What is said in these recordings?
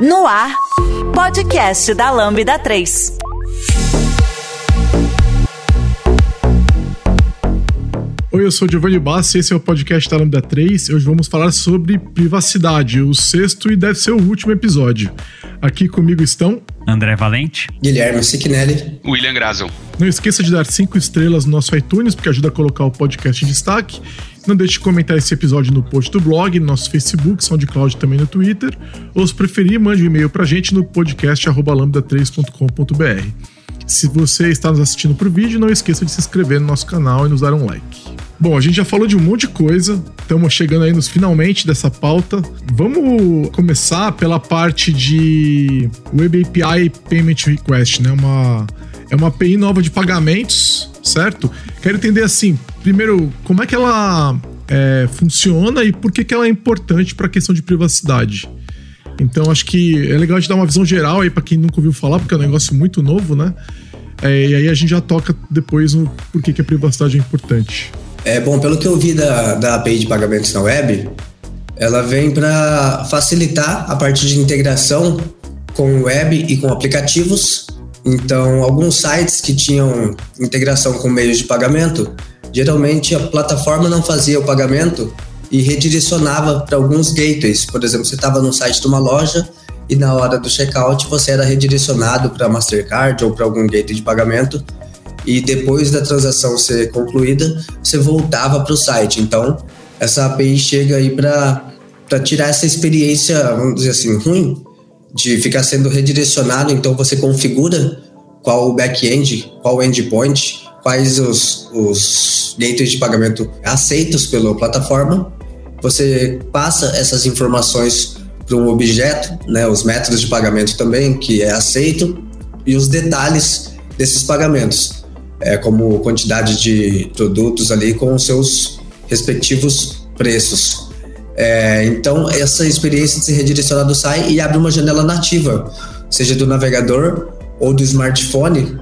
No ar, podcast da Lambda 3. Oi, eu sou o Giovanni Bassi, esse é o podcast da Lambda 3. Hoje vamos falar sobre privacidade, o sexto e deve ser o último episódio. Aqui comigo estão André Valente, Guilherme Siquinelli, William Grazel. Não esqueça de dar cinco estrelas no nosso iTunes, porque ajuda a colocar o podcast em destaque. Não deixe de comentar esse episódio no post do blog, no nosso Facebook, SoundCloud também no Twitter. Ou se preferir, mande um e-mail pra gente no podcast.lambda3.com.br. Se você está nos assistindo por vídeo, não esqueça de se inscrever no nosso canal e nos dar um like. Bom, a gente já falou de um monte de coisa, estamos chegando aí nos finalmente dessa pauta. Vamos começar pela parte de Web API Payment Request, né? Uma, é uma API nova de pagamentos, certo? Quero entender assim, primeiro, como é que ela é, funciona e por que, que ela é importante para a questão de privacidade. Então acho que é legal de dar uma visão geral aí para quem nunca ouviu falar, porque é um negócio muito novo, né? É, e aí a gente já toca depois no porquê que a privacidade é importante. É bom, pelo que eu vi da, da API de pagamentos na web, ela vem para facilitar a parte de integração com web e com aplicativos. Então, alguns sites que tinham integração com meios de pagamento, geralmente a plataforma não fazia o pagamento e redirecionava para alguns gateways. Por exemplo, você estava no site de uma loja e na hora do checkout você era redirecionado para Mastercard ou para algum gateway de pagamento e depois da transação ser concluída, você voltava para o site. Então, essa API chega aí para tirar essa experiência, vamos dizer assim, ruim, de ficar sendo redirecionado. Então, você configura qual o back-end, qual o endpoint, quais os, os gateways de pagamento aceitos pela plataforma você passa essas informações para um objeto, né, os métodos de pagamento também, que é aceito, e os detalhes desses pagamentos, é, como quantidade de produtos ali com seus respectivos preços. É, então, essa experiência de ser redirecionado sai e abre uma janela nativa, seja do navegador ou do smartphone,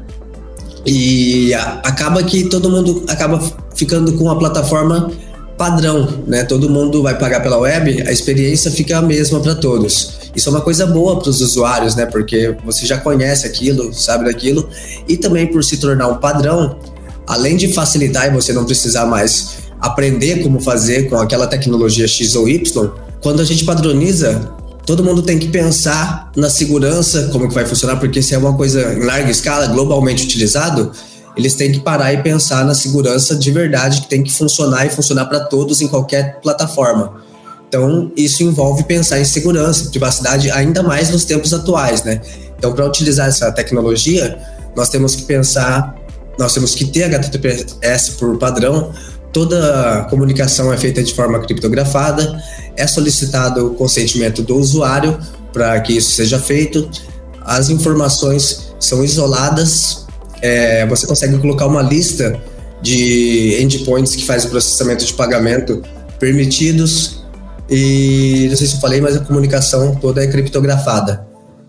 e acaba que todo mundo acaba ficando com a plataforma padrão, né? Todo mundo vai pagar pela web, a experiência fica a mesma para todos. Isso é uma coisa boa para os usuários, né? Porque você já conhece aquilo, sabe daquilo, e também por se tornar um padrão, além de facilitar e você não precisar mais aprender como fazer com aquela tecnologia X ou Y, quando a gente padroniza, todo mundo tem que pensar na segurança, como que vai funcionar, porque se é uma coisa em larga escala, globalmente utilizado, eles têm que parar e pensar na segurança de verdade, que tem que funcionar e funcionar para todos em qualquer plataforma. Então, isso envolve pensar em segurança, privacidade, ainda mais nos tempos atuais, né? Então, para utilizar essa tecnologia, nós temos que pensar, nós temos que ter HTTPS por padrão, toda comunicação é feita de forma criptografada, é solicitado o consentimento do usuário para que isso seja feito, as informações são isoladas é, você consegue colocar uma lista de endpoints que faz o processamento de pagamento permitidos e não sei se eu falei, mas a comunicação toda é criptografada.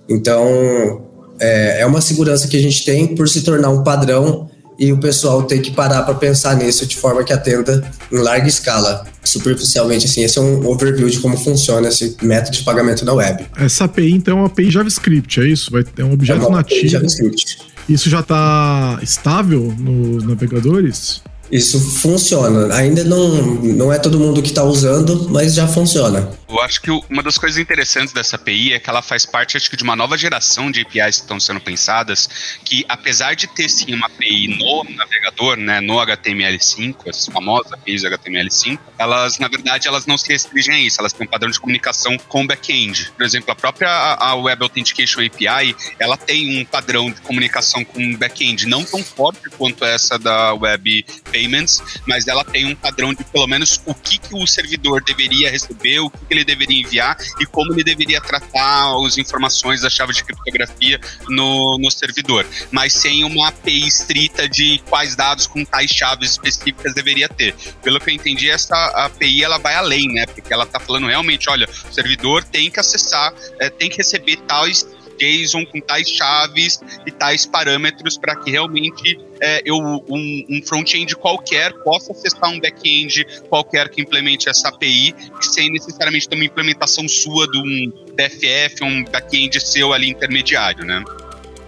Então é, é uma segurança que a gente tem por se tornar um padrão e o pessoal tem que parar para pensar nisso de forma que atenda em larga escala. Superficialmente, assim, esse é um overview de como funciona esse método de pagamento na web. Essa API, então, é uma API JavaScript, é isso? Vai ter um objeto é nativo. API JavaScript. Isso já está estável nos navegadores? Isso funciona. Ainda não, não é todo mundo que está usando, mas já funciona. Eu acho que uma das coisas interessantes dessa API é que ela faz parte, acho que, de uma nova geração de APIs que estão sendo pensadas, que apesar de ter sim uma API no navegador, né, no HTML5, as famosas APIs HTML5, elas, na verdade, elas não se restringem a isso, elas têm um padrão de comunicação com back-end. Por exemplo, a própria a Web Authentication API, ela tem um padrão de comunicação com back-end não tão forte quanto essa da Web Payments, mas ela tem um padrão de pelo menos o que, que o servidor deveria receber, o que, que ele deveria enviar e como ele deveria tratar as informações da chave de criptografia no, no servidor, mas sem uma API estrita de quais dados com tais chaves específicas deveria ter. Pelo que eu entendi, essa API ela vai além, né? Porque ela está falando realmente, olha, o servidor tem que acessar, é, tem que receber tais JSON com tais chaves e tais parâmetros para que realmente é, eu, um, um front-end qualquer possa acessar um back-end qualquer que implemente essa API, sem necessariamente ter uma implementação sua de um BFF, um back-end seu ali intermediário, né?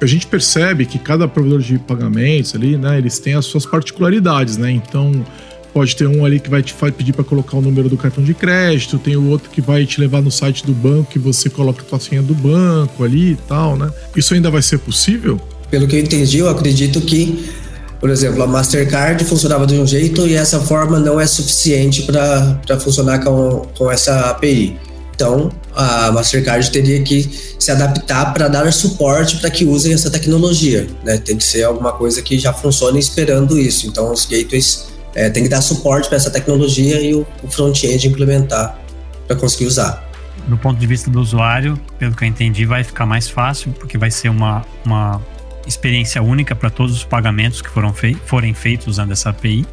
A gente percebe que cada provedor de pagamentos ali, né, eles têm as suas particularidades, né? Então, pode ter um ali que vai te pedir para colocar o número do cartão de crédito, tem o outro que vai te levar no site do banco e você coloca a tua senha do banco ali e tal, né? Isso ainda vai ser possível? Pelo que eu entendi, eu acredito que, por exemplo, a Mastercard funcionava de um jeito e essa forma não é suficiente para funcionar com, com essa API. Então, a Mastercard teria que se adaptar para dar suporte para que usem essa tecnologia. Né? Tem que ser alguma coisa que já funcione esperando isso. Então, os gateways é, tem que dar suporte para essa tecnologia e o, o front-end implementar para conseguir usar. Do ponto de vista do usuário, pelo que eu entendi, vai ficar mais fácil, porque vai ser uma, uma experiência única para todos os pagamentos que foram fei forem feitos usando essa API.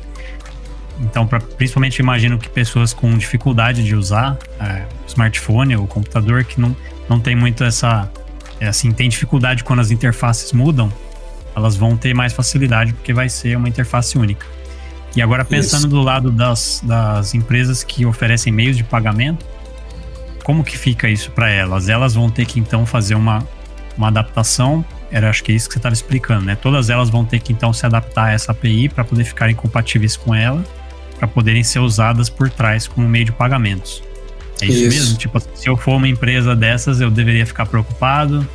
Então, pra, principalmente imagino que pessoas com dificuldade de usar é, smartphone ou computador, que não, não tem muito essa. É, assim, tem dificuldade quando as interfaces mudam, elas vão ter mais facilidade porque vai ser uma interface única. E agora pensando Isso. do lado das, das empresas que oferecem meios de pagamento, como que fica isso para elas? Elas vão ter que então fazer uma, uma adaptação. Era acho que é isso que você estava explicando, né? Todas elas vão ter que então se adaptar a essa API para poder ficarem compatíveis com ela, para poderem ser usadas por trás como meio de pagamentos. É isso, isso, mesmo? Tipo, se eu for uma empresa dessas, eu deveria ficar preocupado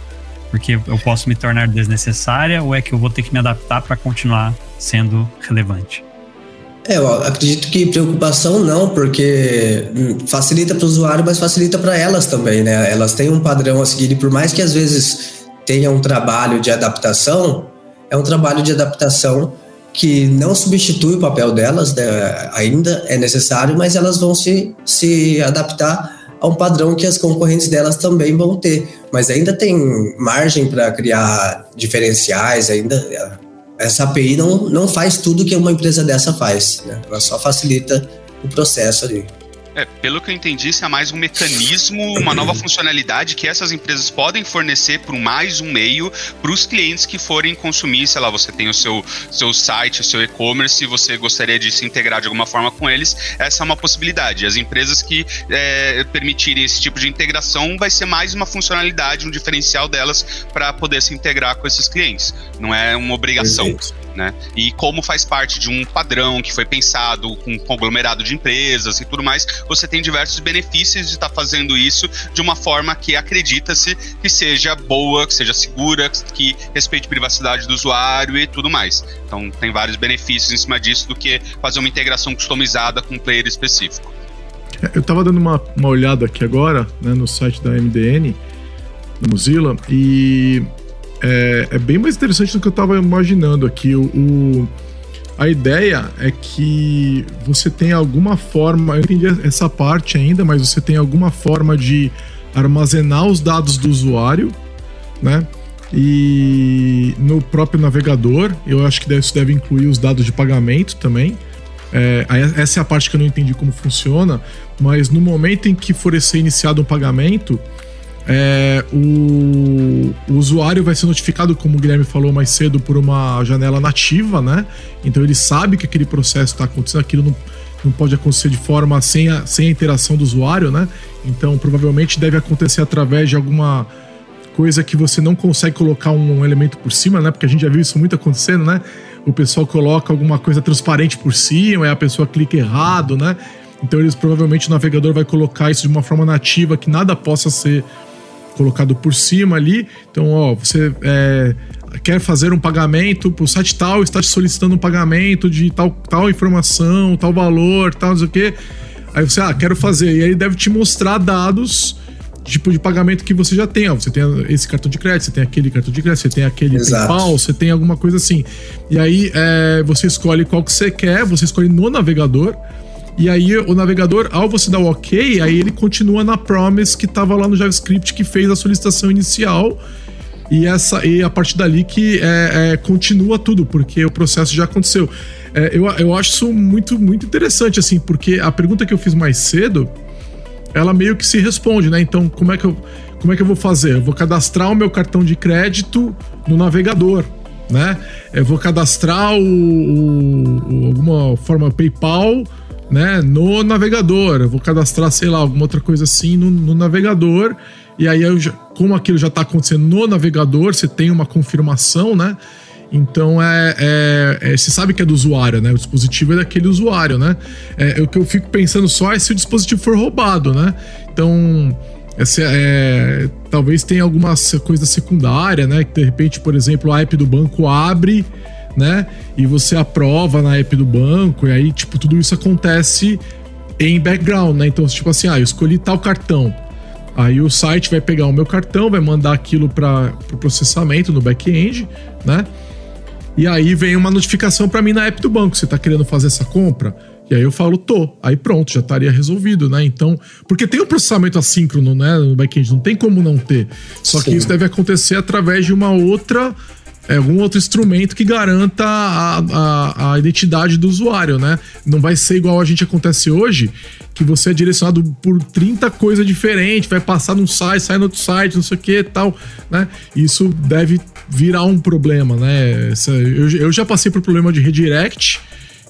porque eu posso me tornar desnecessária ou é que eu vou ter que me adaptar para continuar sendo relevante? É, eu acredito que preocupação não, porque facilita para o usuário, mas facilita para elas também, né? Elas têm um padrão a seguir e por mais que às vezes tenha um trabalho de adaptação, é um trabalho de adaptação que não substitui o papel delas, né? ainda é necessário, mas elas vão se, se adaptar a um padrão que as concorrentes delas também vão ter. Mas ainda tem margem para criar diferenciais, ainda essa API não, não faz tudo que uma empresa dessa faz, né? Ela só facilita o processo ali. É, pelo que eu entendi, isso é mais um mecanismo, uma nova funcionalidade que essas empresas podem fornecer por mais um meio para os clientes que forem consumir. Sei lá, você tem o seu, seu site, o seu e-commerce, e você gostaria de se integrar de alguma forma com eles, essa é uma possibilidade. As empresas que é, permitirem esse tipo de integração vai ser mais uma funcionalidade, um diferencial delas para poder se integrar com esses clientes. Não é uma obrigação. Perfeito né? E como faz parte de um padrão que foi pensado com um conglomerado de empresas e tudo mais, você tem diversos benefícios de estar tá fazendo isso de uma forma que acredita-se que seja boa, que seja segura, que respeite a privacidade do usuário e tudo mais. Então tem vários benefícios em cima disso do que fazer uma integração customizada com um player específico. É, eu estava dando uma, uma olhada aqui agora né, no site da MDN, do Mozilla, e é, é bem mais interessante do que eu estava imaginando aqui. O, o, a ideia é que você tem alguma forma, eu entendi essa parte ainda, mas você tem alguma forma de armazenar os dados do usuário, né? E no próprio navegador, eu acho que isso deve incluir os dados de pagamento também. É, essa é a parte que eu não entendi como funciona, mas no momento em que for ser iniciado um pagamento, é, o, o, usuário vai ser notificado, como o Guilherme falou mais cedo, por uma janela nativa, né? Então ele sabe que aquele processo está acontecendo, aquilo não, não pode acontecer de forma sem a, sem a interação do usuário, né? Então provavelmente deve acontecer através de alguma coisa que você não consegue colocar um elemento por cima, né? Porque a gente já viu isso muito acontecendo, né? O pessoal coloca alguma coisa transparente por cima, aí a pessoa clica errado, né? Então eles provavelmente o navegador vai colocar isso de uma forma nativa que nada possa ser colocado por cima ali. Então, ó, você é, quer fazer um pagamento para o site tal, está te solicitando um pagamento de tal, tal informação, tal valor, tal, não sei o quê. Aí você, ah, quero fazer. E aí ele deve te mostrar dados tipo de pagamento que você já tem. Ó, você tem esse cartão de crédito, você tem aquele cartão de crédito, você tem aquele Exato. PayPal, você tem alguma coisa assim. E aí é, você escolhe qual que você quer, você escolhe no navegador. E aí o navegador, ao você dar o OK, aí ele continua na promise que estava lá no JavaScript que fez a solicitação inicial. E, essa, e a partir dali que é, é, continua tudo, porque o processo já aconteceu. É, eu, eu acho isso muito, muito interessante, assim, porque a pergunta que eu fiz mais cedo, ela meio que se responde, né? Então, como é que eu, como é que eu vou fazer? Eu vou cadastrar o meu cartão de crédito no navegador, né? Eu vou cadastrar o, o alguma forma PayPal né, no navegador. Eu vou cadastrar, sei lá, alguma outra coisa assim no, no navegador. E aí, já, como aquilo já está acontecendo no navegador, você tem uma confirmação, né? Então é, é, é, Você sabe que é do usuário, né? O dispositivo é daquele usuário, né? É, o que eu fico pensando só é se o dispositivo for roubado, né? Então. Essa, é, talvez tenha alguma coisa secundária, né? Que de repente, por exemplo, a app do banco abre, né? E você aprova na app do banco, e aí, tipo, tudo isso acontece em background, né? Então, tipo assim, ah, eu escolhi tal cartão. Aí o site vai pegar o meu cartão, vai mandar aquilo para o pro processamento no back-end, né? E aí vem uma notificação para mim na app do banco. Você tá querendo fazer essa compra? E aí eu falo, tô. Aí pronto, já estaria resolvido, né? Então, porque tem um processamento assíncrono, né, no back-end, não tem como não ter. Só Sim. que isso deve acontecer através de uma outra algum outro instrumento que garanta a, a, a, identidade do usuário, né? Não vai ser igual a gente acontece hoje, que você é direcionado por 30 coisas diferentes, vai passar num site, sai no outro site, não sei o que tal, né? Isso deve virar um problema, né? Eu, eu já passei por problema de redirect,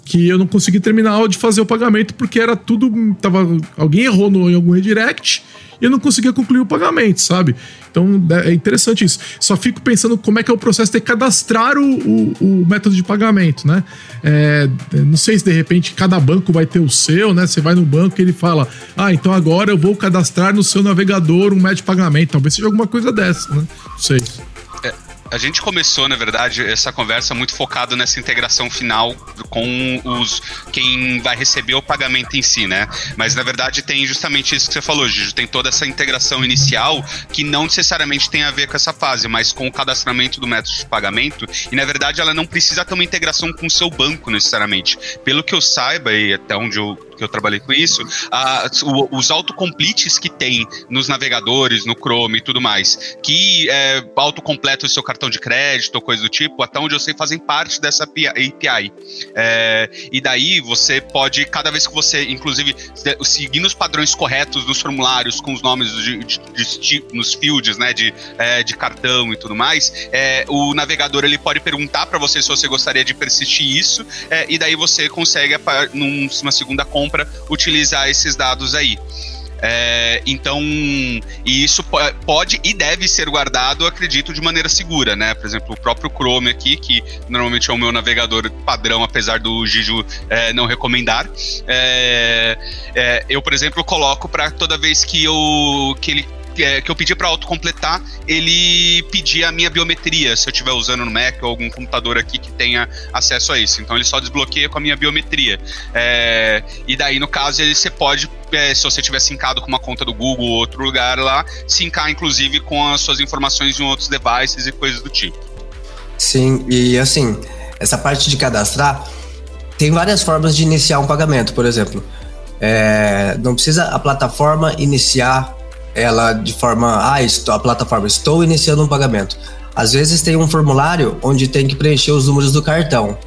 que eu não consegui terminar de fazer o pagamento porque era tudo. Tava, alguém errou no, em algum redirect e eu não conseguia concluir o pagamento, sabe? Então é interessante isso. Só fico pensando como é que é o processo de cadastrar o, o, o método de pagamento, né? É, não sei se de repente cada banco vai ter o seu, né? Você vai no banco e ele fala: Ah, então agora eu vou cadastrar no seu navegador um método de pagamento. Talvez seja alguma coisa dessa, né? Não sei a gente começou, na verdade, essa conversa muito focado nessa integração final com os quem vai receber o pagamento em si, né? Mas na verdade tem justamente isso que você falou, Gigi, tem toda essa integração inicial que não necessariamente tem a ver com essa fase, mas com o cadastramento do método de pagamento, e na verdade ela não precisa ter uma integração com o seu banco necessariamente. Pelo que eu saiba e até onde eu que eu trabalhei com isso, a, o, os autocompletes que tem nos navegadores, no Chrome e tudo mais, que é, autocompleta o seu cartão de crédito ou coisa do tipo, até onde eu sei, fazem parte dessa API. É, e daí você pode, cada vez que você, inclusive, seguindo os padrões corretos dos formulários, com os nomes de, de, de, nos fields, né, de, é, de cartão e tudo mais, é, o navegador ele pode perguntar para você se você gostaria de persistir isso, é, e daí você consegue, numa segunda compra, compra utilizar esses dados aí. É, então, e isso pode e deve ser guardado, acredito, de maneira segura, né? Por exemplo, o próprio Chrome aqui, que normalmente é o meu navegador padrão, apesar do Giju é, não recomendar. É, é eu, por exemplo, coloco para toda vez que eu que ele é, que eu pedi para autocompletar, ele pedia a minha biometria, se eu estiver usando no Mac ou algum computador aqui que tenha acesso a isso. Então ele só desbloqueia com a minha biometria. É, e daí, no caso, ele, você pode, é, se você tiver sincado com uma conta do Google ou outro lugar lá, sincar inclusive com as suas informações em outros devices e coisas do tipo. Sim, e assim, essa parte de cadastrar, tem várias formas de iniciar um pagamento, por exemplo. É, não precisa a plataforma iniciar ela de forma, ah, a plataforma, estou iniciando um pagamento. Às vezes tem um formulário onde tem que preencher os números do cartão.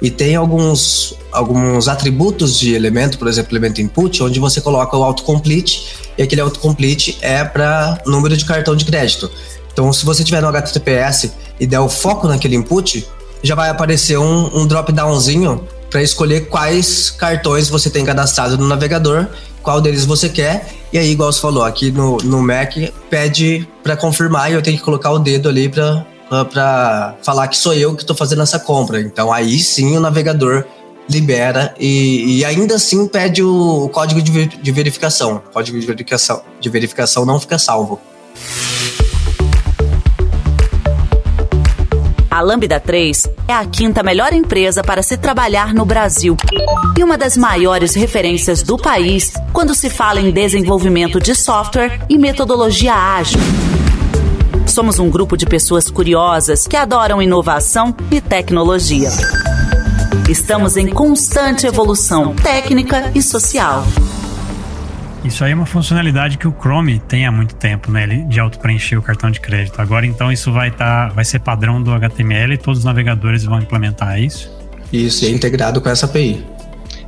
E tem alguns, alguns atributos de elemento, por exemplo, elemento input, onde você coloca o autocomplete, e aquele autocomplete é para número de cartão de crédito. Então, se você tiver no HTTPS e der o foco naquele input, já vai aparecer um, um drop-downzinho para escolher quais cartões você tem cadastrado no navegador, qual deles você quer, e aí, igual você falou, aqui no, no Mac pede para confirmar e eu tenho que colocar o dedo ali para falar que sou eu que estou fazendo essa compra. Então aí sim o navegador libera e, e ainda assim pede o, código de, de verificação. O código de verificação, de verificação não fica salvo. A Lambda 3 é a quinta melhor empresa para se trabalhar no Brasil e uma das maiores referências do país quando se fala em desenvolvimento de software e metodologia ágil. Somos um grupo de pessoas curiosas que adoram inovação e tecnologia. Estamos em constante evolução técnica e social. Isso aí é uma funcionalidade que o Chrome tem há muito tempo, né? De auto-preencher o cartão de crédito. Agora, então, isso vai, tá, vai ser padrão do HTML e todos os navegadores vão implementar isso? Isso, é integrado com essa API.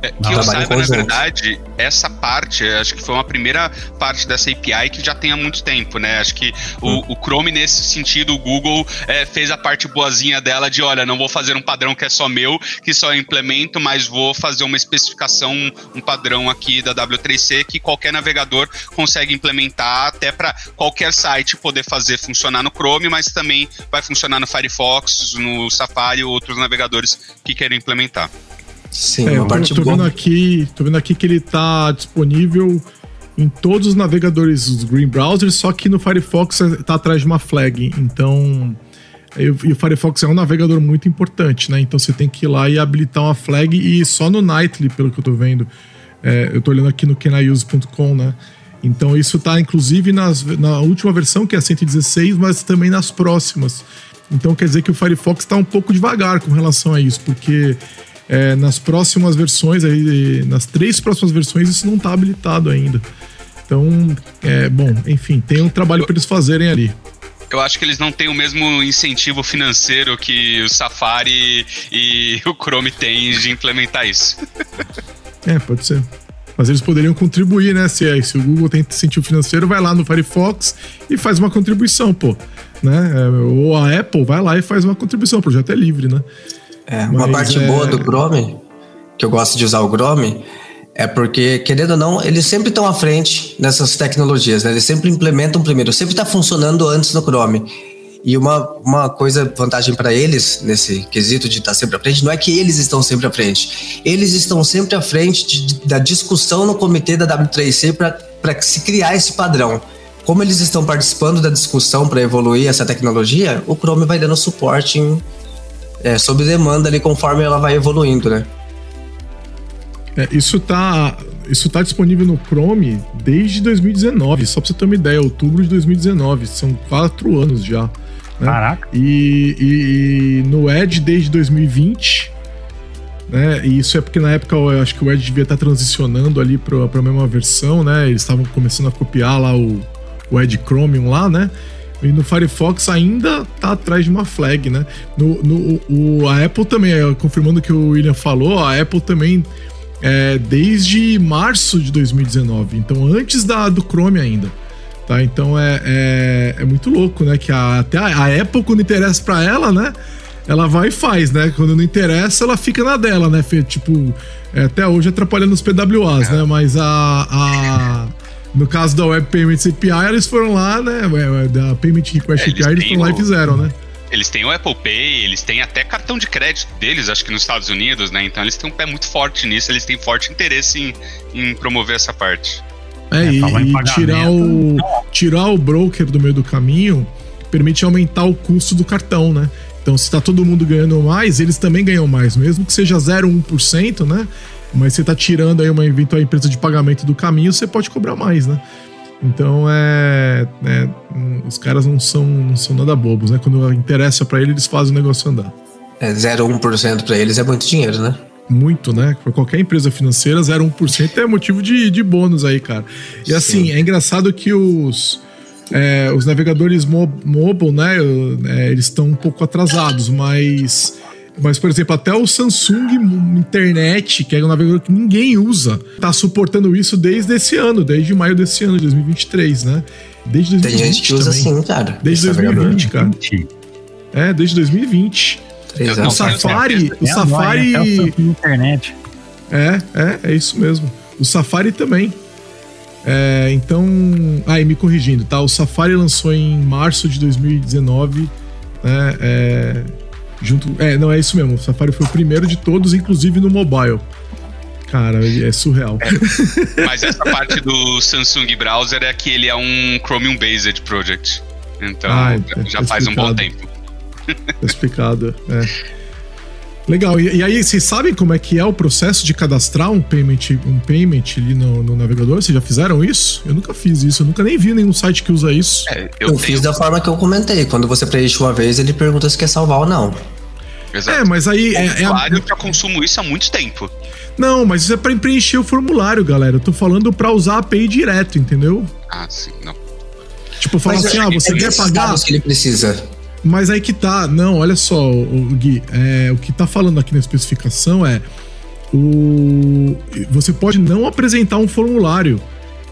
É, que eu saiba, na verdade, essa parte, acho que foi uma primeira parte dessa API que já tem há muito tempo, né? Acho que o, hum. o Chrome, nesse sentido, o Google é, fez a parte boazinha dela de, olha, não vou fazer um padrão que é só meu, que só implemento, mas vou fazer uma especificação, um padrão aqui da W3C que qualquer navegador consegue implementar até para qualquer site poder fazer funcionar no Chrome, mas também vai funcionar no Firefox, no Safari ou outros navegadores que queiram implementar. Sim, é, uma parte tô, tô vendo aqui, tô vendo aqui que ele está disponível em todos os navegadores dos Green Browsers, só que no Firefox está atrás de uma flag. Então, e o Firefox é um navegador muito importante, né? Então você tem que ir lá e habilitar uma flag e só no Nightly, pelo que eu tô vendo. É, eu tô olhando aqui no caniuse.com, né? Então isso tá inclusive nas, na última versão, que é a 116, mas também nas próximas. Então quer dizer que o Firefox está um pouco devagar com relação a isso, porque é, nas próximas versões, aí, nas três próximas versões, isso não está habilitado ainda. Então, é, bom, enfim, tem um trabalho para eles fazerem ali. Eu acho que eles não têm o mesmo incentivo financeiro que o Safari e o Chrome têm de implementar isso. é, pode ser. Mas eles poderiam contribuir, né? Se, é, se o Google tem incentivo financeiro, vai lá no Firefox e faz uma contribuição, pô. Né? É, ou a Apple vai lá e faz uma contribuição. O projeto é livre, né? É, uma Mas parte é... boa do Chrome, que eu gosto de usar o Chrome, é porque, querendo ou não, eles sempre estão à frente nessas tecnologias, né? Eles sempre implementam primeiro, sempre está funcionando antes no Chrome. E uma, uma coisa, vantagem para eles, nesse quesito de estar tá sempre à frente, não é que eles estão sempre à frente. Eles estão sempre à frente de, da discussão no comitê da W3C para se criar esse padrão. Como eles estão participando da discussão para evoluir essa tecnologia, o Chrome vai dando suporte em, é, sob demanda ali conforme ela vai evoluindo, né? É, isso tá isso tá disponível no Chrome desde 2019, só pra você ter uma ideia, outubro de 2019, são quatro anos já. Né? Caraca. E, e, e, no Edge desde 2020, né? E isso é porque na época eu acho que o Edge devia estar tá transicionando ali para a mesma versão, né? Eles estavam começando a copiar lá o, o Edge Chromium lá, né? E no Firefox ainda tá atrás de uma flag, né? No, no o, a Apple também, é, confirmando o que o William falou, a Apple também é desde março de 2019, então antes da, do Chrome ainda. Tá? Então é, é, é muito louco, né? Que a, até a, a Apple, quando interessa para ela, né? Ela vai e faz, né? Quando não interessa, ela fica na dela, né? Tipo, é, até hoje atrapalhando os PWAs, é. né? Mas a, a no caso da Web Payments API, eles foram lá, né? Da Payment Request é, API, eles foram lá e fizeram, né? Eles têm o Apple Pay, eles têm até cartão de crédito deles, acho que nos Estados Unidos, né? Então eles têm um pé muito forte nisso, eles têm forte interesse em, em promover essa parte. É, é e, e tirar, o, tirar o broker do meio do caminho permite aumentar o custo do cartão, né? Então, se tá todo mundo ganhando mais, eles também ganham mais, mesmo que seja 0,1%, né? Mas você tá tirando aí uma eventual empresa de pagamento do caminho, você pode cobrar mais, né? Então é, é os caras não são, não são nada bobos, né? Quando interessa para eles, eles fazem o negócio andar. É 0,1% para eles é muito dinheiro, né? Muito, né? Para qualquer empresa financeira, 0,1% é motivo de, de bônus aí, cara. E assim, Sim. é engraçado que os, é, os navegadores mo mobile, né? É, eles estão um pouco atrasados, mas mas, por exemplo, até o Samsung Internet, que é um navegador que ninguém usa, tá suportando isso desde esse ano, desde maio desse ano, de 2023, né? Desde 2020. Tem gente que usa sim, cara. Desde 2020, cara. É, desde 2020. Exato. O Safari. O Safari. o internet. É, é, é isso mesmo. O Safari também. É, então. Ah, e me corrigindo, tá? O Safari lançou em março de 2019. Né? É, Junto, é, não, é isso mesmo. O Safari foi o primeiro de todos, inclusive no mobile. Cara, é surreal. É, mas essa parte do Samsung Browser é que ele é um Chromium Based Project. Então ah, já, tá faz um bom tempo. Tá explicado, é. Legal, e, e, aí vocês sabem como é que é o processo de cadastrar um payment, um payment ali no, no, navegador? Vocês já fizeram isso? Eu nunca fiz isso, eu nunca nem vi nenhum site que usa isso. É, eu, eu tenho... fiz da forma que eu comentei. Quando você preenche uma vez, ele pergunta se quer salvar ou não. Exato. É, mas aí. É, é a... eu já consumo isso há muito tempo. Não, mas isso é pra preencher o formulário, galera. Eu tô falando pra usar a API direto, entendeu? Ah, sim, não. Tipo, falar assim, ah, você quer pagar. que ele precisa. Mas aí que tá, não, olha só, o Gui, é, o que tá falando aqui na especificação é o, você pode não apresentar um formulário,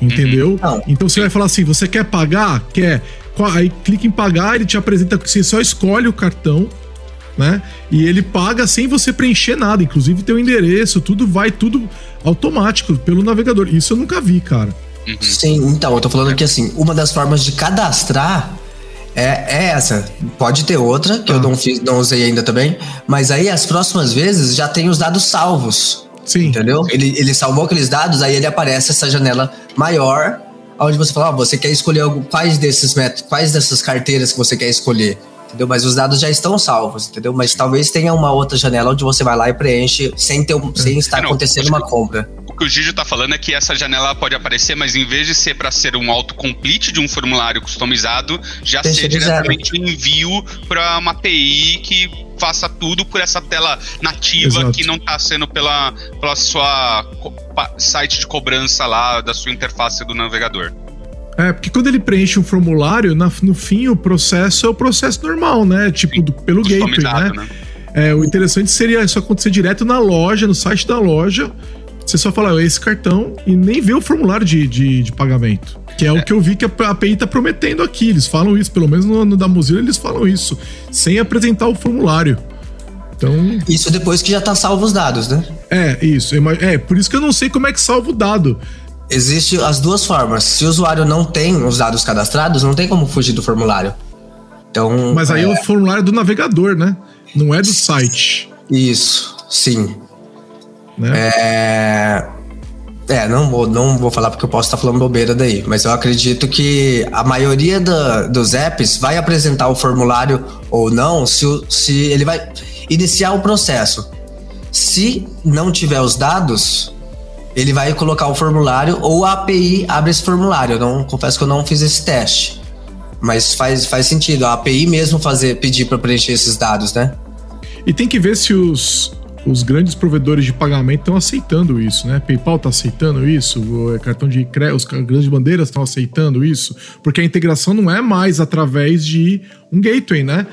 entendeu? Uhum. Então você vai falar assim: você quer pagar? Quer. Aí clica em pagar, ele te apresenta você só escolhe o cartão, né? E ele paga sem você preencher nada, inclusive teu endereço, tudo vai tudo automático pelo navegador. Isso eu nunca vi, cara. Uhum. Sim, então, eu tô falando que assim, uma das formas de cadastrar é, é essa. Pode ter outra, que ah. eu não fiz, não usei ainda também, mas aí as próximas vezes já tem os dados salvos. Sim. Entendeu? Ele, ele salvou aqueles dados, aí ele aparece essa janela maior, onde você fala, oh, você quer escolher quais desses métodos, quais dessas carteiras que você quer escolher. Entendeu? Mas os dados já estão salvos, entendeu? Mas talvez tenha uma outra janela onde você vai lá e preenche sem, ter, sem estar não, acontecendo uma compra que o Gigi tá falando é que essa janela pode aparecer, mas em vez de ser para ser um autocomplete de um formulário customizado, já ser diretamente um envio para uma API que faça tudo por essa tela nativa Exato. que não tá sendo pela, pela sua site de cobrança lá da sua interface do navegador. É, porque quando ele preenche um formulário, na, no fim o processo é o processo normal, né? Tipo, do, pelo gateway, né? né? É, o interessante seria isso acontecer direto na loja, no site da loja, você só fala esse cartão e nem vê o formulário de, de, de pagamento. Que é, é, o que eu vi que a API tá prometendo aqui. Eles falam isso, pelo menos no, no da Mozilla eles falam isso, sem apresentar o formulário. Então. Isso depois que já tá salvo os dados, né? É, isso. É, por isso que eu não sei como é que salva o dado. Existem as duas formas. Se o usuário não tem os dados cadastrados, não tem como fugir do formulário. Então. Mas aí é, é o formulário do navegador, né? Não é do site. Isso, sim. Né? É... É, não vou, não vou falar porque eu posso estar falando bobeira daí, mas eu acredito que a maioria da, dos apps vai apresentar o formulário ou não se, se ele vai iniciar o processo. Se não tiver os dados, ele vai colocar o formulário ou a API abre esse formulário. Eu não confesso que eu não fiz esse teste, mas faz, faz sentido a API mesmo fazer pedir para preencher esses dados, né? E tem que ver se os, os grandes provedores de pagamento estão aceitando isso, né? PayPal está aceitando isso, o é, cartão de crédito, os grandes bandeiras estão aceitando isso, porque a integração não é mais através de um gateway, né?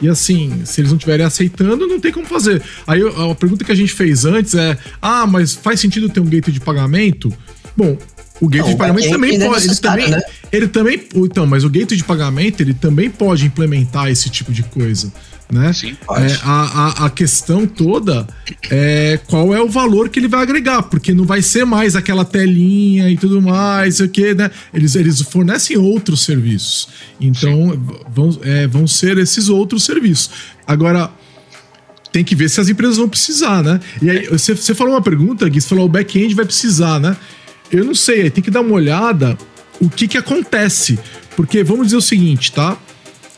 E assim, se eles não estiverem aceitando, não tem como fazer. Aí a pergunta que a gente fez antes é: ah, mas faz sentido ter um gateway de pagamento? Bom, o gateway não, de pagamento também é pode. Ele também, né? ele também. Então, mas o gateway de pagamento ele também pode implementar esse tipo de coisa né? Sim. É, a, a, a, questão toda é qual é o valor que ele vai agregar, porque não vai ser mais aquela telinha e tudo mais, o que, né? Eles, eles fornecem outros serviços. Então vão, é, vão ser esses outros serviços. Agora, tem que ver se as empresas vão precisar, né? E aí, você, você falou uma pergunta, Gui, você falou o back-end vai precisar, né? Eu não sei, tem que dar uma olhada o que que acontece. Porque vamos dizer o seguinte, tá?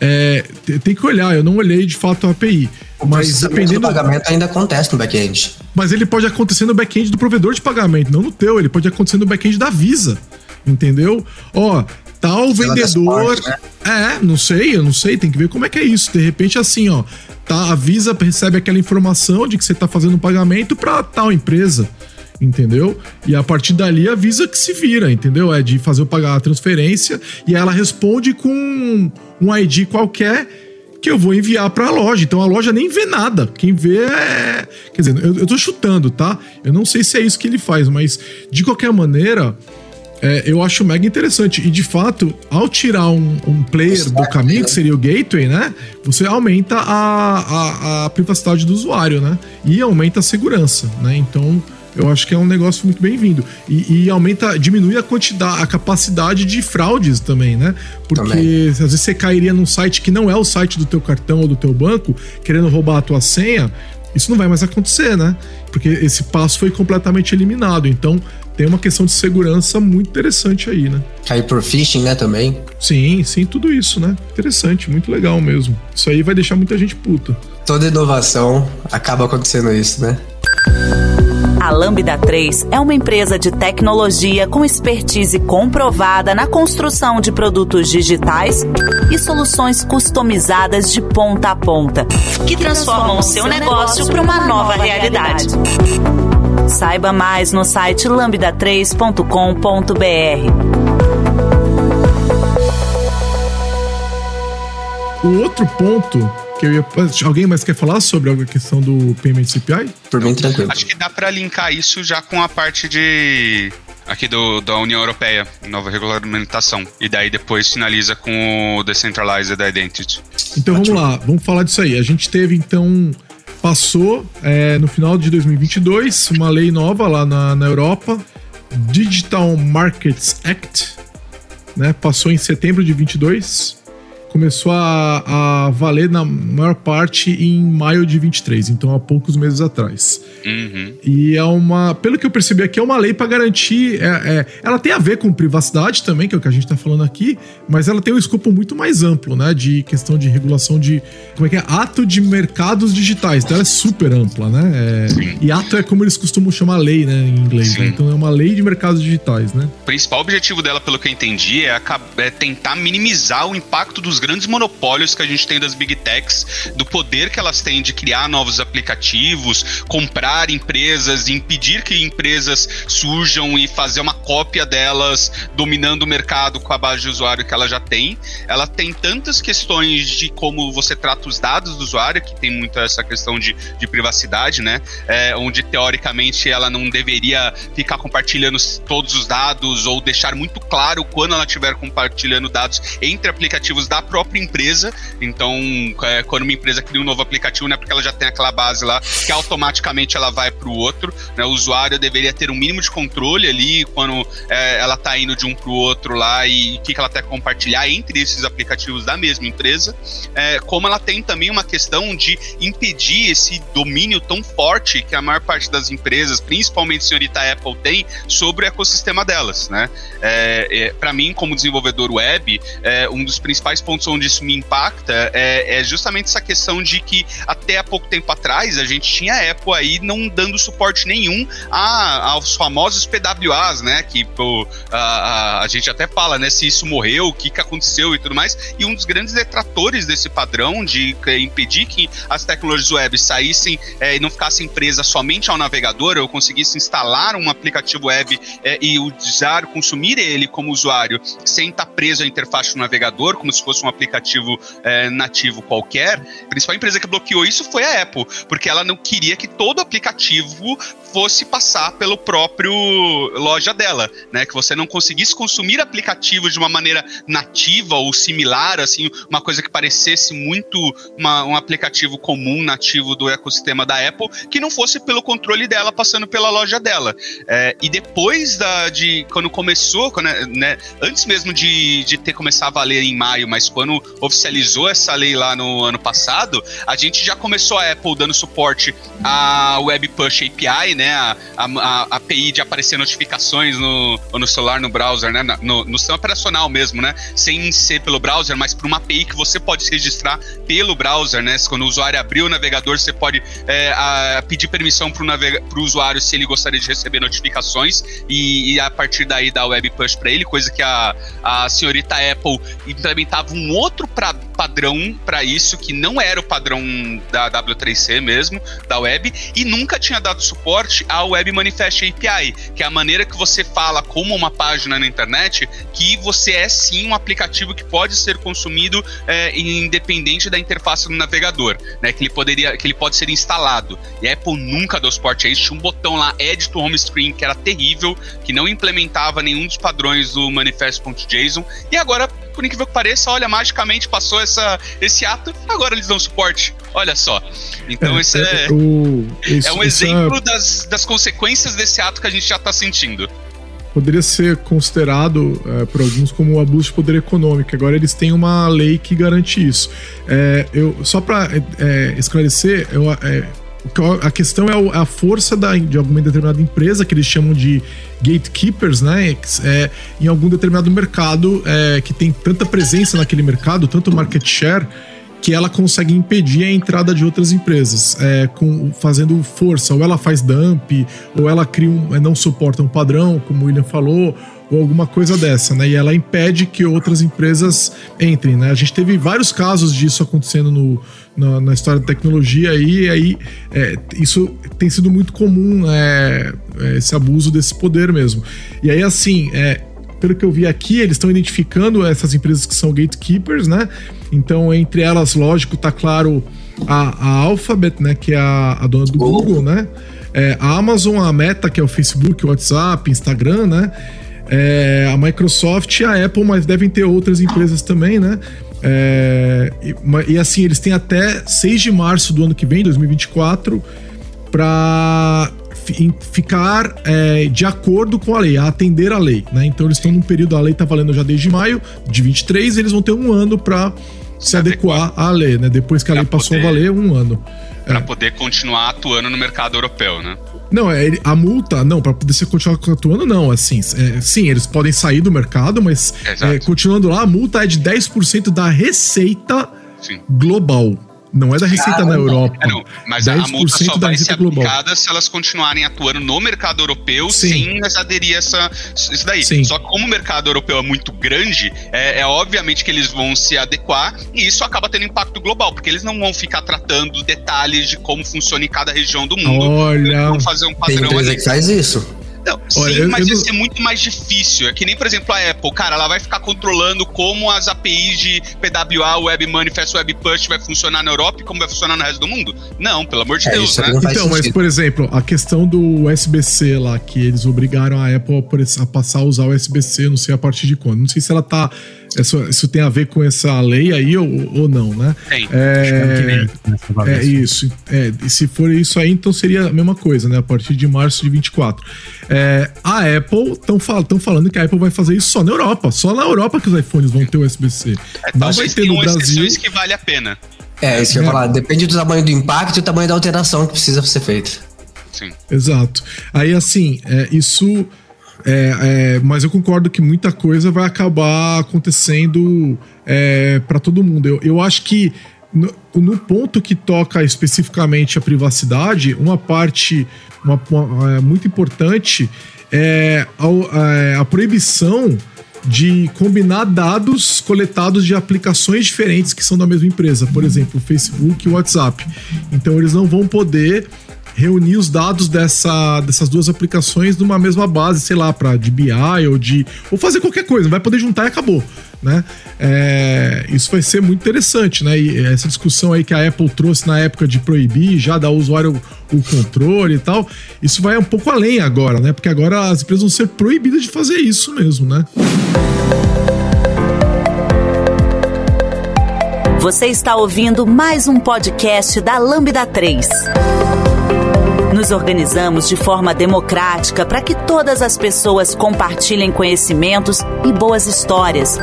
É, tem que olhar, eu não olhei de fato a API. O mas dependendo. do pagamento ainda acontece no back-end. Mas ele pode acontecer no back-end do provedor de pagamento, não no teu. Ele pode acontecer no back-end da Visa. Entendeu? Ó, tal vendedor. né? É, não sei, eu não sei, tem que ver como é que é isso. De repente, assim, ó, tá, a Visa recebe aquela informação de que você tá fazendo um pagamento para tal empresa entendeu? E a partir dali avisa que se vira, entendeu? É de fazer o pagar a transferência e ela responde com um ID qualquer que eu vou enviar para a loja. Então a loja nem vê nada. Quem vê é. Quer dizer, eu, eu tô chutando, tá? Eu não sei se é isso que ele faz, mas de qualquer maneira. É, eu acho mega interessante. E de fato, ao tirar um, um player do caminho, que seria o gateway, né? Você aumenta a, a, a privacidade do usuário, né? E aumenta a segurança, né? Então, eu acho que é um negócio muito bem-vindo. E, e, aumenta, diminui a quantidade, a capacidade de fraudes também, né? Porque também. às vezes você cairia num site que não é o site do teu cartão ou do teu banco, querendo roubar a tua senha, isso não vai mais acontecer, né? Porque esse passo foi completamente eliminado. Então, tem uma questão de segurança muito interessante aí, né? Cair por phishing, né, também? Sim, sim, tudo isso, né? Interessante, muito legal mesmo. Isso aí vai deixar muita gente puta. Toda inovação acaba acontecendo isso, né? A Lambda 3 é uma empresa de tecnologia com expertise comprovada na construção de produtos digitais e soluções customizadas de ponta a ponta, que transformam o seu negócio para uma nova realidade. Saiba mais no site lambda3.com.br. O outro ponto que eu ia. Alguém mais quer falar sobre a questão do Payment CPI? Por mim, tranquilo. Acho que dá para linkar isso já com a parte de aqui do, da União Europeia, nova regulamentação. E daí depois finaliza com o Decentralized Identity. Então vamos lá, vamos falar disso aí. A gente teve então. Passou é, no final de 2022 uma lei nova lá na, na Europa, Digital Markets Act, né? Passou em setembro de 22 começou a, a valer na maior parte em maio de 23, então há poucos meses atrás. Uhum. E é uma. Pelo que eu percebi aqui, é uma lei para garantir. É, é, ela tem a ver com privacidade também, que é o que a gente está falando aqui, mas ela tem um escopo muito mais amplo, né? De questão de regulação de. Como é que é? Ato de mercados digitais. Então ela é super ampla, né? É, e ato é como eles costumam chamar lei, né? Em inglês. Né? Então é uma lei de mercados digitais, né? O principal objetivo dela, pelo que eu entendi, é, é tentar minimizar o impacto dos grandes monopólios que a gente tem das big techs, do poder que elas têm de criar novos aplicativos, comprar empresas, impedir que empresas surjam e fazer uma cópia delas, dominando o mercado com a base de usuário que ela já tem. Ela tem tantas questões de como você trata os dados do usuário, que tem muito essa questão de, de privacidade, né? É, onde teoricamente ela não deveria ficar compartilhando todos os dados ou deixar muito claro quando ela estiver compartilhando dados entre aplicativos da própria empresa. Então, é, quando uma empresa cria um novo aplicativo, não é porque ela já tem aquela base lá que automaticamente ela vai para o outro. Né? O usuário deveria ter um mínimo de controle ali quando é, ela está indo de um para o outro lá e o que, que ela quer compartilhar entre esses aplicativos da mesma empresa. É, como ela tem também uma questão de impedir esse domínio tão forte que a maior parte das empresas, principalmente a senhorita Apple, tem sobre o ecossistema delas. Né? É, é para mim, como desenvolvedor web, é, um dos principais pontos onde isso me impacta é, é, justamente essa questão de que até há pouco tempo atrás a gente tinha a Apple aí não dando suporte nenhum a, aos famosos PWAs, né? Que pô, a, a, a, gente até fala, né? Se isso morreu, o que, que aconteceu e tudo mais. E um dos grandes detratores desse padrão de impedir que as tecnologias web saíssem é, e não ficassem presas somente ao navegador, eu conseguisse instalar um aplicativo web é, e usar, consumir ele como usuário sem estar preso à interface do navegador, como se fosse um aplicativo é, nativo qualquer, a principal empresa que bloqueou isso foi a Apple, porque ela não queria que todo aplicativo fosse passar pelo próprio loja dela, né? Que você não conseguisse consumir aplicativos de uma maneira nativa ou similar, assim, uma coisa que parecesse muito uma, um aplicativo comum nativo do ecossistema da Apple, que não fosse pelo controle dela passando pela loja dela. É, e depois da, de quando começou, quando, né, antes mesmo de, de ter começado a valer em maio, mas quando oficializou essa lei lá no ano passado, a gente já começou a Apple dando suporte à Web Push API, né? A, a, a API de aparecer notificações no, no celular, no browser, né? No, no sistema operacional mesmo, né? Sem ser pelo browser, mas por uma API que você pode se registrar pelo browser, né? Quando o usuário abrir o navegador, você pode é, a, pedir permissão para o usuário se ele gostaria de receber notificações e, e a partir daí dar Web Push para ele, coisa que a, a senhorita Apple implementava um outro outro pra, padrão para isso que não era o padrão da W3C mesmo, da web, e nunca tinha dado suporte ao Web Manifest API, que é a maneira que você fala como uma página na internet que você é sim um aplicativo que pode ser consumido é, independente da interface do navegador, né? Que ele poderia, que ele pode ser instalado. E a Apple nunca deu suporte a isso. Tinha um botão lá, Edit Home Screen, que era terrível, que não implementava nenhum dos padrões do manifest.json. E agora por incrível que pareça, olha, magicamente passou essa, esse ato, agora eles dão suporte. Olha só. Então, é, esse é, é, o, isso, é um exemplo é... Das, das consequências desse ato que a gente já está sentindo poderia ser considerado é, por alguns como um abuso de poder econômico. Agora eles têm uma lei que garante isso. É, eu, só para é, esclarecer, eu, é, a questão é a força da, de alguma determinada empresa, que eles chamam de gatekeepers, né? É, em algum determinado mercado é, que tem tanta presença naquele mercado, tanto market share, que ela consegue impedir a entrada de outras empresas, é, com, fazendo força. Ou ela faz dump, ou ela cria um, não suporta um padrão, como o William falou, ou alguma coisa dessa, né? E ela impede que outras empresas entrem, né? A gente teve vários casos disso acontecendo no, na, na história da tecnologia aí, e aí é, isso tem sido muito comum, é, é, esse abuso desse poder mesmo. E aí, assim, é, pelo que eu vi aqui, eles estão identificando essas empresas que são gatekeepers, né? Então, entre elas, lógico, tá claro a, a Alphabet, né? Que é a, a dona do Google, Google né? É, a Amazon, a Meta, que é o Facebook, o WhatsApp, Instagram, né? É, a Microsoft e a Apple, mas devem ter outras empresas também, né? É, e, e, assim, eles têm até 6 de março do ano que vem, 2024, para ficar é, de acordo com a lei, a atender a lei, né? Então eles estão num período, a lei está valendo já desde maio de 23, eles vão ter um ano para se adequar à lei, né? Depois que a lei passou poder, a valer, um ano. Para é. poder continuar atuando no mercado europeu, né? Não, é, a multa, não, para poder ser continuar atuando, não. Assim, é, sim, eles podem sair do mercado, mas é, continuando lá, a multa é de 10% da receita sim. global. Não é da receita ah, na Europa. É, não, mas a multa só vai ser global. aplicada se elas continuarem atuando no mercado europeu Sim. sem aderir a essa, isso daí. Sim. Só que como o mercado europeu é muito grande, é, é, obviamente que eles vão se adequar e isso acaba tendo impacto global, porque eles não vão ficar tratando detalhes de como funciona em cada região do mundo. Olha, vão fazer um padrão tem empresa ali. que faz isso. Não, Olha, sim, eu, mas eu ia ser muito mais difícil. É que nem, por exemplo, a Apple, cara, ela vai ficar controlando como as APIs de PWA, Web Manifest, Web Push vai funcionar na Europa e como vai funcionar no resto do mundo? Não, pelo amor de é, Deus, né? Então, mas, por exemplo, a questão do USB-C lá, que eles obrigaram a Apple a passar a usar o USB-C, não sei a partir de quando. Não sei se ela tá isso, isso tem a ver com essa lei aí ou, ou não, né? Tem. É, é, é isso. É, e se for isso aí, então seria a mesma coisa, né? A partir de março de 24. É, a Apple estão fal falando que a Apple vai fazer isso só na Europa. Só na Europa que os iPhones vão ter USB-C. É, não vai ter no Brasil. que vale a pena. É, isso que eu ia é. falar. Depende do tamanho do impacto e do tamanho da alteração que precisa ser feita. Sim. Exato. Aí, assim, é, isso é, é, mas eu concordo que muita coisa vai acabar acontecendo é, para todo mundo. Eu, eu acho que no, no, ponto que toca especificamente a privacidade, uma parte uma, uma, é, muito importante é a, a, é, a proibição de combinar dados coletados de aplicações diferentes que são da mesma empresa, por exemplo, Facebook e WhatsApp. Então eles não vão poder reunir os dados dessa, dessas duas aplicações numa mesma base, sei lá, para de BI ou de. ou fazer qualquer coisa, vai poder juntar e acabou. Né? É, isso vai ser muito interessante, né? E essa discussão aí que a Apple trouxe na época de proibir, já dar ao usuário o controle e tal, isso vai um pouco além agora, né? Porque agora as empresas vão ser proibidas de fazer isso mesmo, né? Você está ouvindo mais um podcast da Lambda 3. Nos organizamos de forma democrática para que todas as pessoas compartilhem conhecimentos e boas histórias.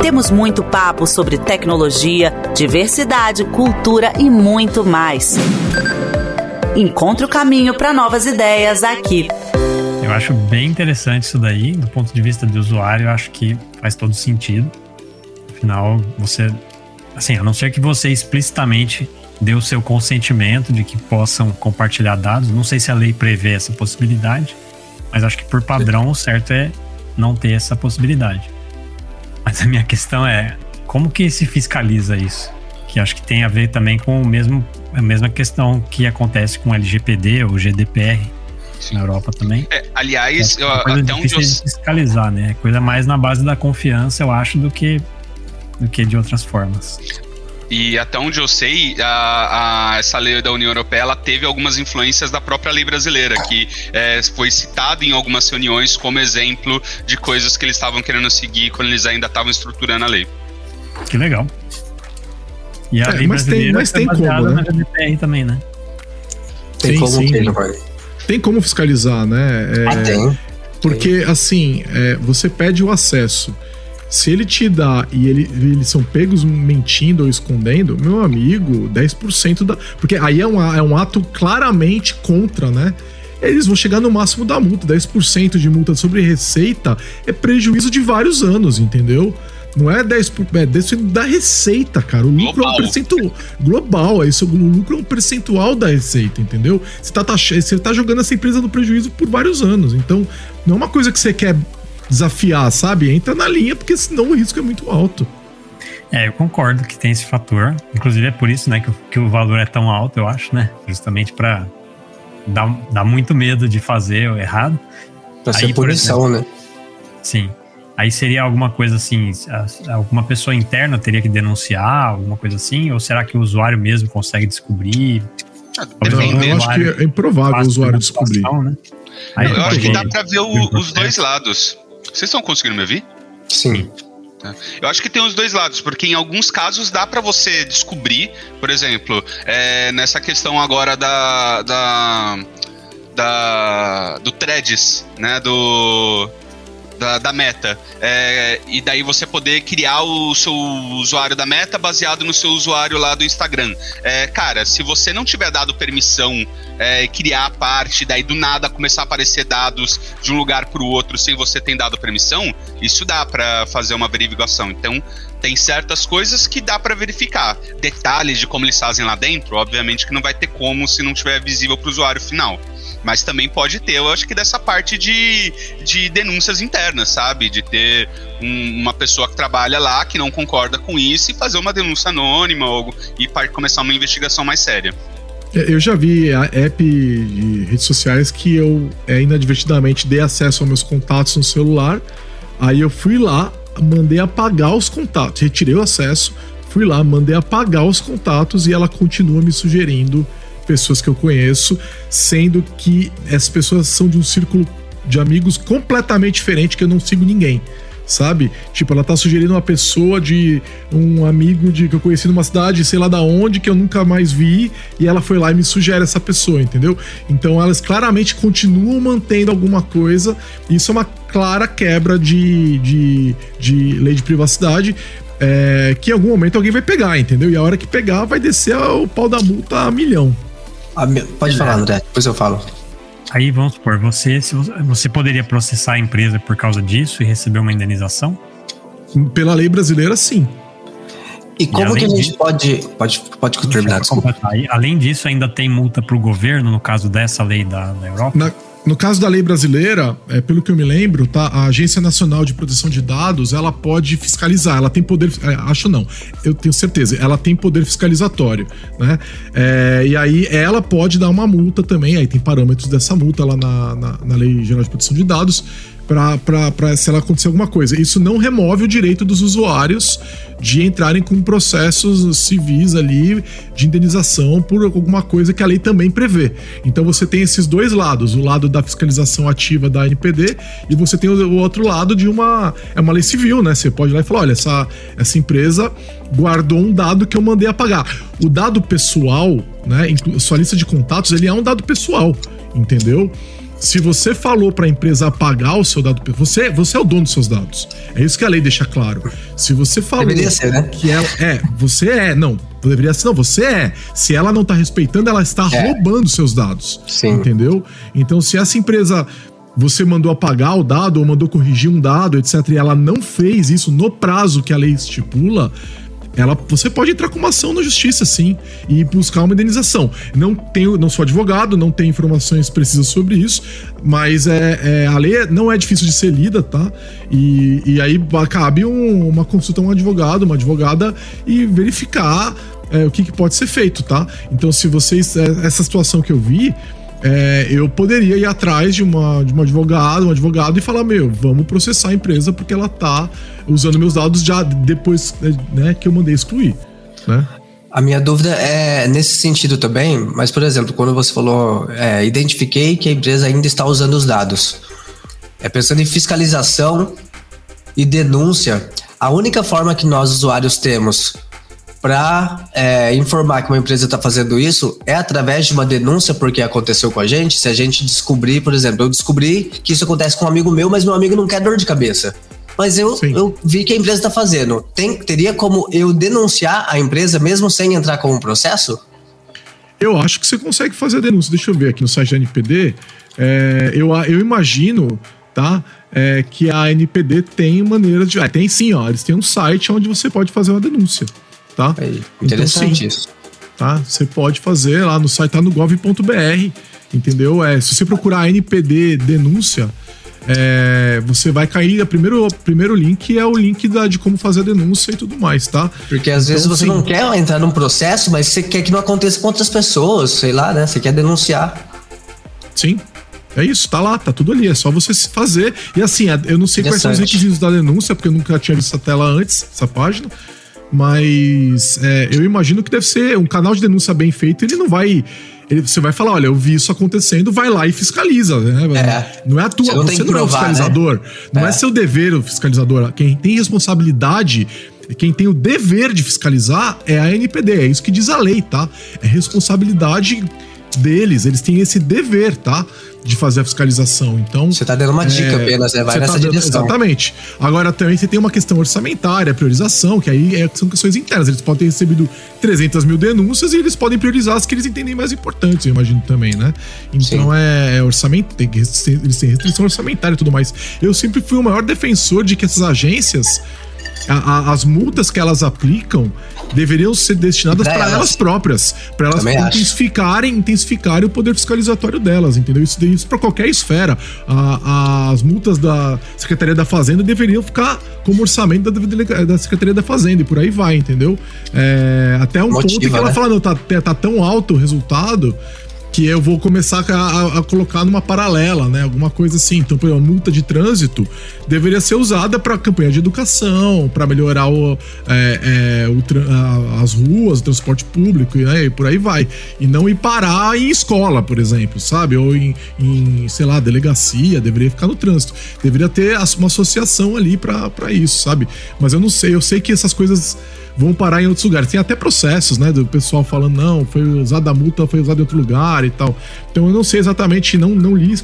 Temos muito papo sobre tecnologia, diversidade, cultura e muito mais. Encontre o caminho para novas ideias aqui. Eu acho bem interessante isso daí, do ponto de vista do usuário, eu acho que faz todo sentido. Afinal, você, assim, a não ser que você explicitamente o seu consentimento de que possam compartilhar dados. Não sei se a lei prevê essa possibilidade, mas acho que por padrão o certo é não ter essa possibilidade. Mas a minha questão é como que se fiscaliza isso? Que acho que tem a ver também com o mesmo, a mesma questão que acontece com o LGPD ou GDPR Sim. na Europa também. É, aliás, é eu, até onde eu... de fiscalizar, né? É coisa mais na base da confiança, eu acho, do que do que de outras formas. E até onde eu sei, a, a, essa lei da União Europeia ela teve algumas influências da própria lei brasileira, que é, foi citado em algumas reuniões como exemplo de coisas que eles estavam querendo seguir quando eles ainda estavam estruturando a lei. Que legal. E a é, lei mas tem, mas tem como, né? GDPR também, né? Tem sim, como sim. Ter, tem como fiscalizar, né? É, ah, tem. Porque, assim, é, você pede o acesso. Se ele te dá e ele, eles são pegos mentindo ou escondendo, meu amigo, 10% da. Porque aí é um, é um ato claramente contra, né? Eles vão chegar no máximo da multa. 10% de multa sobre receita é prejuízo de vários anos, entendeu? Não é 10%, é 10% da receita, cara. O lucro global. é um percentual global. É isso, o lucro é um percentual da receita, entendeu? Você tá, tá, você tá jogando essa empresa no prejuízo por vários anos. Então, não é uma coisa que você quer desafiar, sabe? Entra na linha, porque senão o risco é muito alto. É, eu concordo que tem esse fator. Inclusive é por isso, né, que, que o valor é tão alto, eu acho, né? Justamente para dar, dar muito medo de fazer o errado. Pra ser punição, exemplo, né? Sim. Aí seria alguma coisa assim, alguma pessoa interna teria que denunciar, alguma coisa assim? Ou será que o usuário mesmo consegue descobrir? Ah, eu acho que é improvável o usuário descobrir. Né? eu acho que dá pra ver o, os dois lados. Vocês estão conseguindo me ouvir? Sim. Tá. Eu acho que tem os dois lados, porque em alguns casos dá para você descobrir, por exemplo, é, nessa questão agora da, da, da do threads, né, do da, da meta. É, e daí você poder criar o seu usuário da meta baseado no seu usuário lá do Instagram. É, cara, se você não tiver dado permissão é, criar a parte, daí do nada começar a aparecer dados de um lugar para o outro sem você ter dado permissão, isso dá para fazer uma verificação. Então, tem certas coisas que dá para verificar. Detalhes de como eles fazem lá dentro, obviamente que não vai ter como se não tiver visível para o usuário final. Mas também pode ter, eu acho que dessa parte de, de denúncias internas, sabe? De ter um, uma pessoa que trabalha lá que não concorda com isso e fazer uma denúncia anônima ou, e começar uma investigação mais séria. É, eu já vi a app de redes sociais que eu é, inadvertidamente dei acesso aos meus contatos no celular. Aí eu fui lá, mandei apagar os contatos, retirei o acesso, fui lá, mandei apagar os contatos e ela continua me sugerindo pessoas que eu conheço, sendo que essas pessoas são de um círculo de amigos completamente diferente que eu não sigo ninguém. Sabe? Tipo, ela tá sugerindo uma pessoa de um amigo de que eu conheci numa cidade, sei lá da onde, que eu nunca mais vi, e ela foi lá e me sugere essa pessoa, entendeu? Então elas claramente continuam mantendo alguma coisa. Isso é uma clara quebra de, de, de lei de privacidade, é, que em algum momento alguém vai pegar, entendeu? E a hora que pegar, vai descer o pau da multa a milhão. Pode falar, André, depois eu falo. Aí vamos supor, você, você poderia processar a empresa por causa disso e receber uma indenização? Pela lei brasileira, sim. E como e que a gente disso, pode. Pode, pode terminar, desculpa. Além disso, ainda tem multa para o governo, no caso dessa lei da, da Europa? Na, no caso da lei brasileira, é, pelo que eu me lembro, tá, a Agência Nacional de Proteção de Dados, ela pode fiscalizar, ela tem poder, é, acho não, eu tenho certeza, ela tem poder fiscalizatório, né? É, e aí ela pode dar uma multa também, aí tem parâmetros dessa multa lá na, na, na Lei Geral de Proteção de Dados, para se ela acontecer alguma coisa. Isso não remove o direito dos usuários de entrarem com processos civis ali de indenização por alguma coisa que a lei também prevê. Então você tem esses dois lados, o lado da fiscalização ativa da NPD e você tem o outro lado de uma é uma lei civil, né? Você pode ir lá e falar, olha, essa essa empresa guardou um dado que eu mandei apagar. O dado pessoal, né, sua lista de contatos, ele é um dado pessoal, entendeu? Se você falou para a empresa apagar o seu dado, você, você é o dono dos seus dados. É isso que a lei deixa claro. Se você falou deveria ser, né? que ela é, você é, não, deveria ser, não, você é. Se ela não está respeitando, ela está é. roubando seus dados. Sim. Entendeu? Então, se essa empresa você mandou apagar o dado ou mandou corrigir um dado, etc, e ela não fez isso no prazo que a lei estipula, ela, você pode entrar com uma ação na justiça, sim, e buscar uma indenização. Não tenho, não sou advogado, não tenho informações precisas sobre isso, mas é, é a lei não é difícil de ser lida, tá? E, e aí cabe um, uma consulta a um advogado, uma advogada e verificar é, o que, que, pode ser feito, tá? Então, se vocês. É, essa situação que eu vi, é, eu poderia ir atrás de uma, de uma advogada, um advogado e falar: meu, vamos processar a empresa porque ela tá usando meus dados já depois né, que eu mandei excluir. Né? A minha dúvida é nesse sentido também, mas, por exemplo, quando você falou, é, identifiquei que a empresa ainda está usando os dados. É pensando em fiscalização e denúncia, a única forma que nós, usuários, temos para é, informar que uma empresa está fazendo isso é através de uma denúncia porque aconteceu com a gente. Se a gente descobrir, por exemplo, eu descobri que isso acontece com um amigo meu, mas meu amigo não quer dor de cabeça. Mas eu, eu vi que a empresa está fazendo. Tem, teria como eu denunciar a empresa mesmo sem entrar com um processo? Eu acho que você consegue fazer a denúncia. Deixa eu ver aqui no site da NPD. É, eu, eu imagino tá? É, que a NPD tem maneira de. É, tem sim, ó. Eles têm um site onde você pode fazer uma denúncia tá? É interessante então, sim, isso. Tá? Você pode fazer lá no site, tá no gov.br, entendeu? É, se você procurar NPD denúncia, é, você vai cair. O primeiro, primeiro link é o link da, de como fazer a denúncia e tudo mais, tá? Porque às então, vezes você sim. não quer entrar num processo, mas você quer que não aconteça com outras pessoas, sei lá, né? Você quer denunciar. Sim. É isso, tá lá, tá tudo ali. É só você se fazer. E assim, eu não sei quais são os requisitos da denúncia, porque eu nunca tinha visto essa tela antes, essa página. Mas é, eu imagino que deve ser um canal de denúncia bem feito, ele não vai. Ele, você vai falar, olha, eu vi isso acontecendo, vai lá e fiscaliza, né? É. Não é a tua, você não, você não provar, é o fiscalizador. Né? Não é. é seu dever o fiscalizador. Quem tem responsabilidade quem tem o dever de fiscalizar é a NPD, é isso que diz a lei, tá? É responsabilidade deles, eles têm esse dever, tá? De fazer a fiscalização. Então. Você tá dando uma dica é, apenas, né? Vai nessa tá direção. Dando, exatamente. Agora também você tem uma questão orçamentária, priorização, que aí é, são questões internas. Eles podem ter recebido 300 mil denúncias e eles podem priorizar as que eles entendem mais importantes, eu imagino também, né? Então é, é, orçamento, tem que, eles têm restrição orçamentária e tudo mais. Eu sempre fui o maior defensor de que essas agências a, a, as multas que elas aplicam deveriam ser destinadas para elas, elas, próprias, para elas intensificarem, intensificarem o poder fiscalizatório delas, entendeu? Isso, isso para qualquer esfera. A, as multas da Secretaria da Fazenda deveriam ficar como orçamento da, da Secretaria da Fazenda e por aí vai, entendeu? É, até um Motiva, ponto que ela né? fala, não, tá, tá tão alto o resultado que eu vou começar a, a, colocar numa paralela, né? Alguma coisa assim. Então, por exemplo, a multa de trânsito deveria ser usada para campanha de educação, para melhorar o, é, é, o a, as ruas, o transporte público né? e por aí vai. E não ir parar em escola, por exemplo, sabe? Ou em, em sei lá, delegacia, deveria ficar no trânsito. Deveria ter uma associação ali para isso, sabe? Mas eu não sei, eu sei que essas coisas vão parar em outros lugares. Tem até processos, né, do pessoal falando, não, foi usada a multa, foi usada em outro lugar e tal. Então eu não sei exatamente, não, não li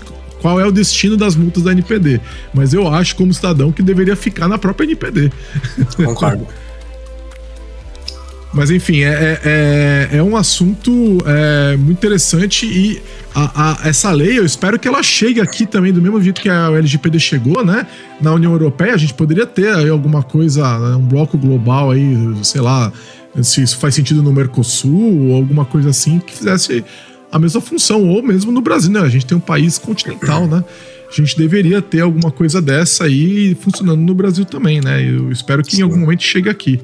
qual é o destino das multas da NPD, mas eu acho como cidadão que deveria ficar na própria NPD. Concordo. Mas enfim, é, é, é, é um assunto é, muito interessante e a, a, essa lei, eu espero que ela chegue aqui também, do mesmo jeito que a LGPD chegou, né? Na União Europeia, a gente poderia ter aí alguma coisa, né, um bloco global aí, sei lá, se isso faz sentido no Mercosul ou alguma coisa assim que fizesse a mesma função, ou mesmo no Brasil, né? A gente tem um país continental, né? A gente deveria ter alguma coisa dessa aí funcionando no Brasil também, né? Eu espero que em algum momento chegue aqui.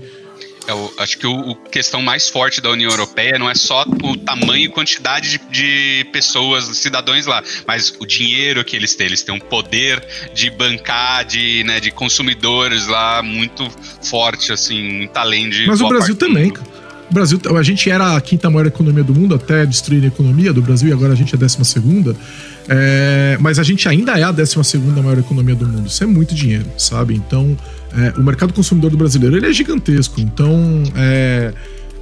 Eu acho que o, o, questão mais forte da União Europeia não é só o tamanho e quantidade de, de, pessoas, cidadãos lá, mas o dinheiro que eles têm. Eles têm um poder de bancar, de, né, de consumidores lá muito forte, assim, muito além de. Mas o Brasil também, O Brasil, a gente era a quinta maior economia do mundo até destruir a economia do Brasil e agora a gente é a décima segunda. É, mas a gente ainda é a 12 maior economia do mundo. Isso é muito dinheiro, sabe? Então, é, o mercado consumidor do brasileiro ele é gigantesco. Então, é,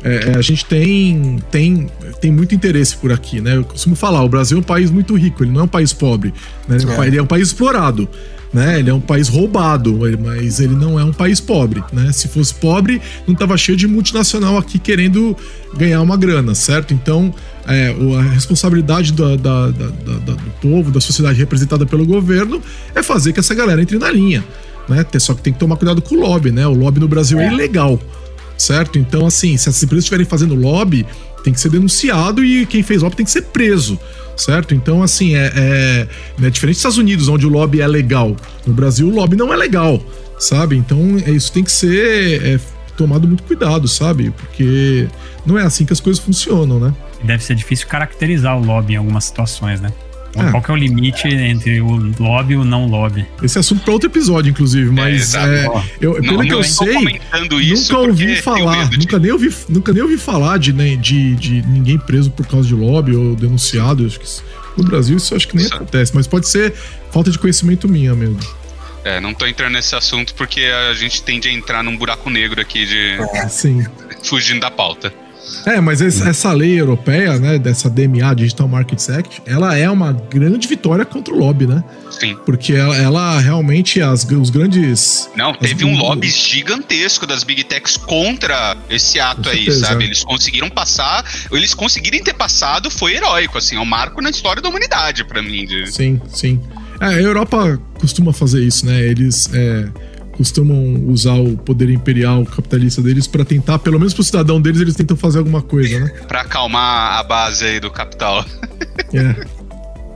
é, é, a gente tem, tem, tem muito interesse por aqui, né? Eu costumo falar, o Brasil é um país muito rico, ele não é um país pobre, né? Ele é um é. país explorado. Né? Ele é um país roubado, mas ele não é um país pobre, né? Se fosse pobre, não tava cheio de multinacional aqui querendo ganhar uma grana, certo? Então, é, a responsabilidade da, da, da, do povo, da sociedade representada pelo governo, é fazer que essa galera entre na linha. Né? Só que tem que tomar cuidado com o lobby, né? O lobby no Brasil é, é ilegal, certo? Então, assim, se as empresas estiverem fazendo lobby, tem que ser denunciado e quem fez lobby tem que ser preso, certo? Então, assim, é, é, é diferente dos Estados Unidos, onde o lobby é legal. No Brasil, o lobby não é legal, sabe? Então, é, isso tem que ser é, tomado muito cuidado, sabe? Porque não é assim que as coisas funcionam, né? Deve ser difícil caracterizar o lobby em algumas situações, né? É. Qual que é o limite entre o lobby e o não lobby? Esse é assunto para outro episódio, inclusive, mas é, é, eu, não, pelo não, que eu sei, nunca ouvi falar, nunca nem ouvi, nunca nem ouvi falar de, né, de, de ninguém preso por causa de lobby ou denunciado. Acho que no Brasil isso acho que nem isso. acontece, mas pode ser falta de conhecimento minha mesmo. É, não tô entrando nesse assunto porque a gente tende a entrar num buraco negro aqui de. É, sim. fugindo da pauta. É, mas essa lei europeia, né, dessa DMA, Digital Markets Act, ela é uma grande vitória contra o lobby, né? Sim. Porque ela, ela realmente, as, os grandes... Não, teve um lobby gigantesco das Big Techs contra esse ato aí, sabe? Eles conseguiram passar, eles conseguirem ter passado foi heróico, assim, é um marco na história da humanidade para mim. De... Sim, sim. É, a Europa costuma fazer isso, né? Eles... É, costumam usar o poder imperial capitalista deles para tentar, pelo menos pro cidadão deles, eles tentam fazer alguma coisa, né? pra acalmar a base aí do capital. É.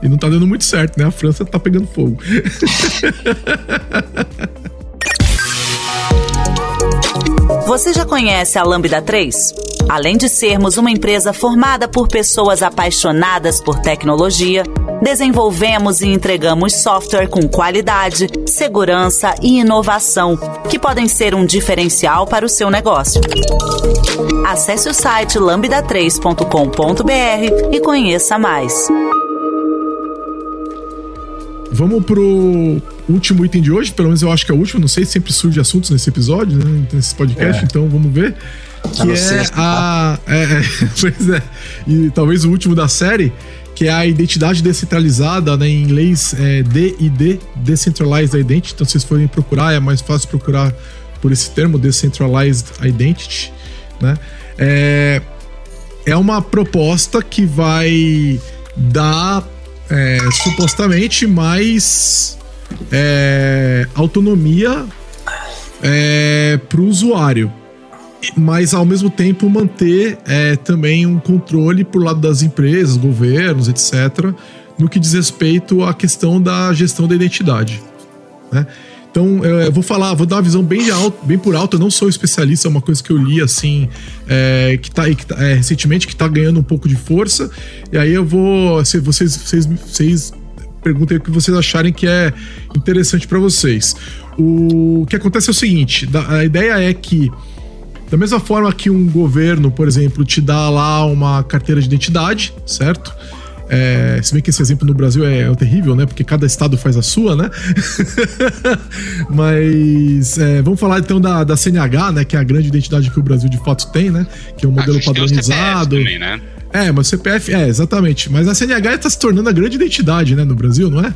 E não tá dando muito certo, né? A França tá pegando fogo. Você já conhece a Lambda 3? Além de sermos uma empresa formada por pessoas apaixonadas por tecnologia, desenvolvemos e entregamos software com qualidade, segurança e inovação, que podem ser um diferencial para o seu negócio. Acesse o site lambda3.com.br e conheça mais. Vamos pro último item de hoje, pelo menos eu acho que é o último, não sei, sempre surge assuntos nesse episódio, né, nesse podcast, é. então vamos ver. Que é sexto, a. Tá? É, é, pois é. E talvez o último da série, que é a identidade descentralizada, né, em inglês é DID, Decentralized Identity. Então, se vocês forem procurar, é mais fácil procurar por esse termo, Decentralized Identity, né? É, é uma proposta que vai dar é, supostamente mais é, autonomia é, para o usuário, mas ao mesmo tempo manter é, também um controle por lado das empresas, governos, etc., no que diz respeito à questão da gestão da identidade. Né? Então, eu vou falar, vou dar uma visão bem, alto, bem por alto. Eu não sou especialista, é uma coisa que eu li assim, é, que tá, que tá é, recentemente, que está ganhando um pouco de força. E aí eu vou. Se vocês, vocês, vocês perguntem o que vocês acharem que é interessante para vocês. O que acontece é o seguinte: a ideia é que. Da mesma forma que um governo, por exemplo, te dá lá uma carteira de identidade, certo? É, se bem que esse exemplo no Brasil é, é, terrível, né? Porque cada estado faz a sua, né? Mas é, vamos falar então da, da CNH, né? Que é a grande identidade que o Brasil de fato tem, né? Que é um modelo padronizado. Também, né? É, mas o CPF, é, exatamente. Mas a CNH está se tornando a grande identidade, né, no Brasil, não é?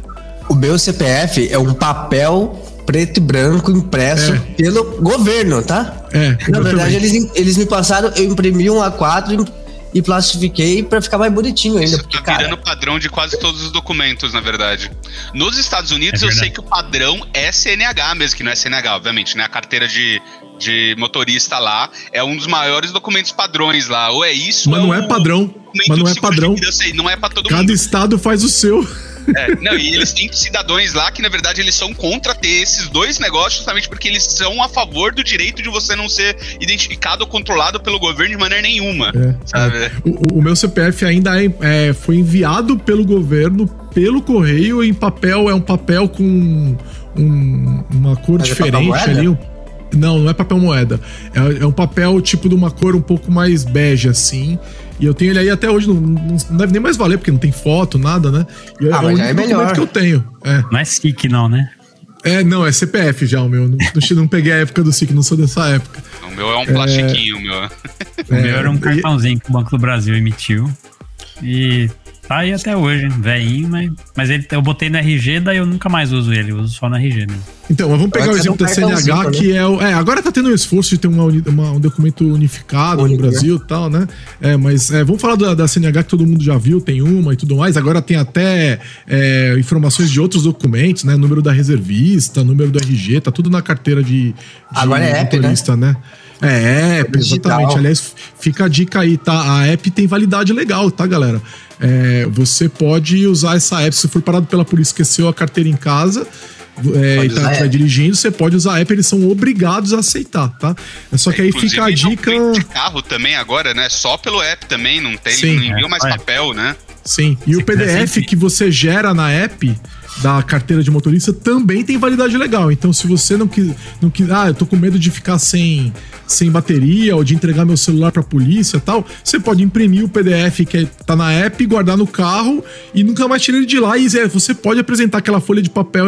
O meu CPF é um papel preto e branco impresso é. pelo governo, tá? É. Na verdade, eles, eles me passaram, eu imprimi um A4 e plastifiquei para ficar mais bonitinho ainda. Isso porque, tá virando cara... padrão de quase todos os documentos, na verdade. Nos Estados Unidos, é eu sei que o padrão é CNH mesmo, que não é CNH, obviamente, né? A carteira de, de motorista lá é um dos maiores documentos padrões lá. Ou é isso, mas não é, padrão. Mas não é padrão. Sei, não é para todo Cada mundo. estado faz o seu. É, não, e eles têm cidadãos lá que, na verdade, eles são contra ter esses dois negócios, justamente porque eles são a favor do direito de você não ser identificado ou controlado pelo governo de maneira nenhuma. É, é. O, o, meu CPF ainda é, é, foi enviado pelo governo pelo correio em papel, é um papel com um, uma cor Mas é diferente ali. Um, não, não é papel moeda. É, é, um papel tipo de uma cor um pouco mais bege, assim. E eu tenho ele aí até hoje, não, não deve nem mais valer, porque não tem foto, nada, né? E ah, é mas já é melhor. que eu tenho. É. Não é SIC, não, né? É, não, é CPF já o meu. Não, não peguei a época do SIC, não sou dessa época. O meu é um plastiquinho, é... o meu. o meu era um cartãozinho que o Banco do Brasil emitiu. E Tá aí até hoje, velhinho, mas, mas ele, eu botei no RG, daí eu nunca mais uso ele, eu uso só no RG mesmo. Então, mas vamos pegar o exemplo da CNH, que é o. É, agora tá tendo um esforço de ter uma, uma, um documento unificado Único, no Brasil e tal, né? É, mas é, vamos falar da, da, CNH que todo mundo já viu, tem uma e tudo mais. Agora tem até é, informações de outros documentos, né? Número da reservista, número do RG, tá tudo na carteira de, de agora é motorista, app, né? né? É, é exatamente. Aliás, fica a dica aí, tá? A app tem validade legal, tá, galera? É, você pode usar essa app se for parado pela polícia, esqueceu a carteira em casa. É, e tá, tá dirigindo, você pode usar a app, eles são obrigados a aceitar, tá? É só que aí fica a dica. de carro também agora, né? Só pelo app também, não tem, Sim, não envia mais papel, né? Sim. E o PDF que você gera na app da carteira de motorista também tem validade legal. Então, se você não quis, não quis, ah, eu tô com medo de ficar sem, sem bateria ou de entregar meu celular para polícia, tal, você pode imprimir o PDF que tá na app, guardar no carro e nunca mais tirar ele de lá. E é, você pode apresentar aquela folha de papel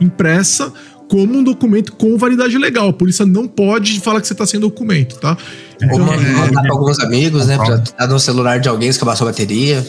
impressa como um documento com validade legal. A polícia não pode falar que você tá sem documento, tá? Então, Ou mandar é, pra alguns amigos, né? Pra dar no celular de alguém que acabou a bateria.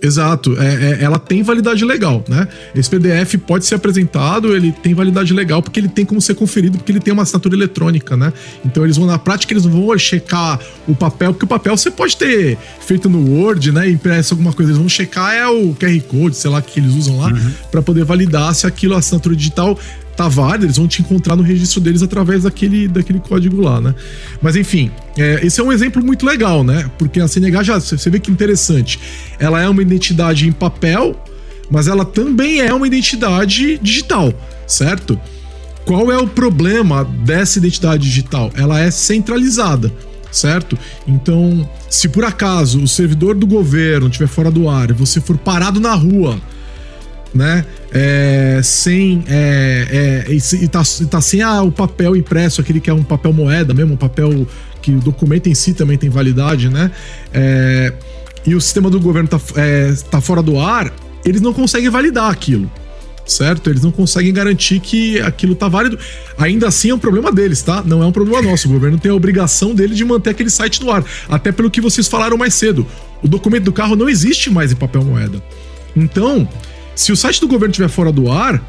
Exato, é, é, ela tem validade legal, né? Esse PDF pode ser apresentado, ele tem validade legal porque ele tem como ser conferido, porque ele tem uma assinatura eletrônica, né? Então eles vão na prática, eles vão checar o papel, porque o papel você pode ter feito no Word, né? Impresso alguma coisa, eles vão checar é o QR Code, sei lá, que eles usam lá, uhum. para poder validar se aquilo, a assinatura digital tá válida, eles vão te encontrar no registro deles através daquele, daquele código lá, né? Mas enfim, é, esse é um exemplo muito legal, né? Porque a CNH já, você vê que interessante. Ela é uma identidade em papel, mas ela também é uma identidade digital, certo? Qual é o problema dessa identidade digital? Ela é centralizada. certo? Então, se por acaso o servidor do governo estiver fora do ar e você for parado na rua, né? É, sem. É, é, e, tá, e tá sem o papel impresso, aquele que é um papel moeda mesmo, um papel que o documento em si também tem validade, né? É, e o sistema do governo tá, é, tá fora do ar, eles não conseguem validar aquilo certo? Eles não conseguem garantir que aquilo tá válido. Ainda assim é um problema deles, tá? Não é um problema nosso. O governo tem a obrigação dele de manter aquele site no ar. Até pelo que vocês falaram mais cedo. O documento do carro não existe mais em papel moeda. Então, se o site do governo estiver fora do ar,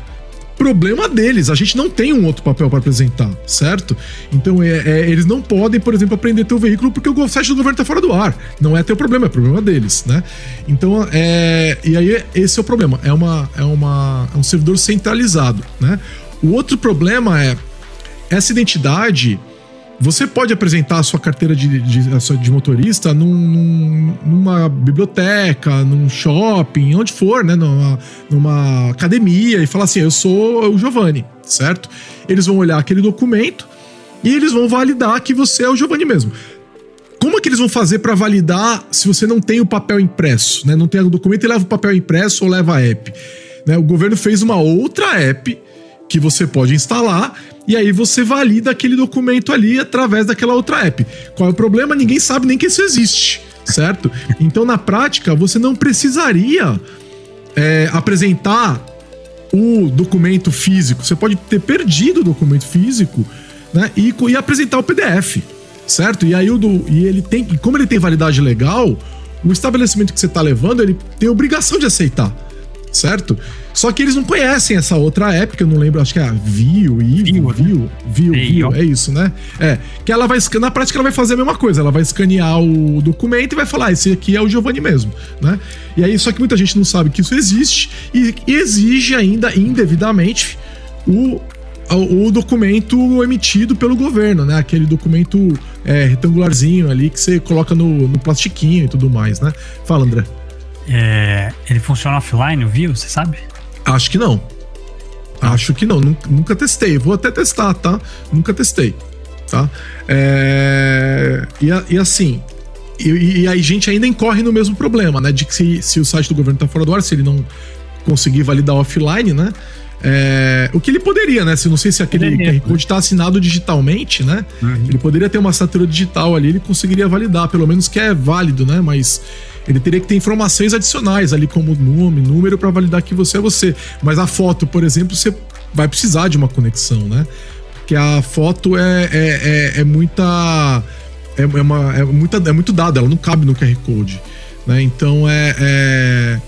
problema deles. A gente não tem um outro papel para apresentar, certo? Então é, é, eles não podem, por exemplo, apreender teu veículo porque o site do governo tá fora do ar. Não é teu problema, é problema deles, né? Então é. E aí esse é o problema. É, uma, é, uma, é um servidor centralizado, né? O outro problema é essa identidade você pode apresentar a sua carteira de, de, de motorista num, num, numa biblioteca, num shopping, onde for, né? Numa, numa academia e falar assim: eu sou o Giovanni, certo? Eles vão olhar aquele documento e eles vão validar que você é o Giovanni mesmo. Como é que eles vão fazer para validar se você não tem o papel impresso, né? Não tem o documento e leva o papel impresso ou leva a app? Né? O governo fez uma outra app que você pode instalar e aí você valida aquele documento ali através daquela outra app. Qual é o problema? Ninguém sabe nem que isso existe, certo? Então, na prática, você não precisaria é, apresentar o documento físico. Você pode ter perdido o documento físico né, e, e apresentar o PDF, certo? E aí o do, e ele tem, e como ele tem validade legal, o estabelecimento que você está levando ele tem obrigação de aceitar certo? Só que eles não conhecem essa outra app, que eu não lembro, acho que é a Vio, Vio, Vio, Vio, Vio, é isso, né? É, que ela vai, na prática ela vai fazer a mesma coisa, ela vai escanear o documento e vai falar, ah, esse aqui é o Giovanni mesmo, né? E aí, só que muita gente não sabe que isso existe e exige ainda indevidamente o o documento emitido pelo governo, né? Aquele documento é, retangularzinho ali que você coloca no, no plastiquinho e tudo mais, né? Fala, André. É, ele funciona offline, viu? Você sabe? Acho que não. Acho que não. Nunca, nunca testei. Vou até testar, tá? Nunca testei. Tá? É, e, e assim. E, e aí a gente ainda incorre no mesmo problema, né? De que se, se o site do governo tá fora do ar, se ele não conseguir validar offline, né? É, o que ele poderia, né? Se não sei se aquele QR Code está assinado digitalmente, né? Uhum. Ele poderia ter uma assinatura digital ali, ele conseguiria validar, pelo menos que é válido, né? Mas ele teria que ter informações adicionais ali, como nome, número, para validar que você é você. Mas a foto, por exemplo, você vai precisar de uma conexão, né? Porque a foto é, é, é, é muita. É, é, uma, é, muita, é muito dado, ela não cabe no QR Code. Né? Então é, é.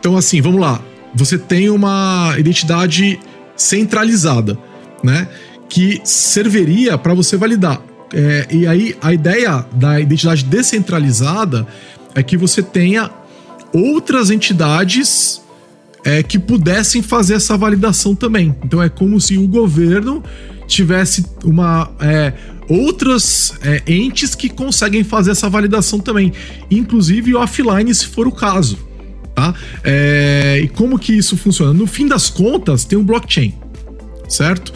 Então, assim, vamos lá. Você tem uma identidade centralizada, né? Que serviria para você validar. É, e aí, a ideia da identidade descentralizada é que você tenha outras entidades é, que pudessem fazer essa validação também. Então é como se o governo tivesse uma é, outras é, entes que conseguem fazer essa validação também, inclusive offline se for o caso, tá? É, e como que isso funciona? No fim das contas tem um blockchain, certo?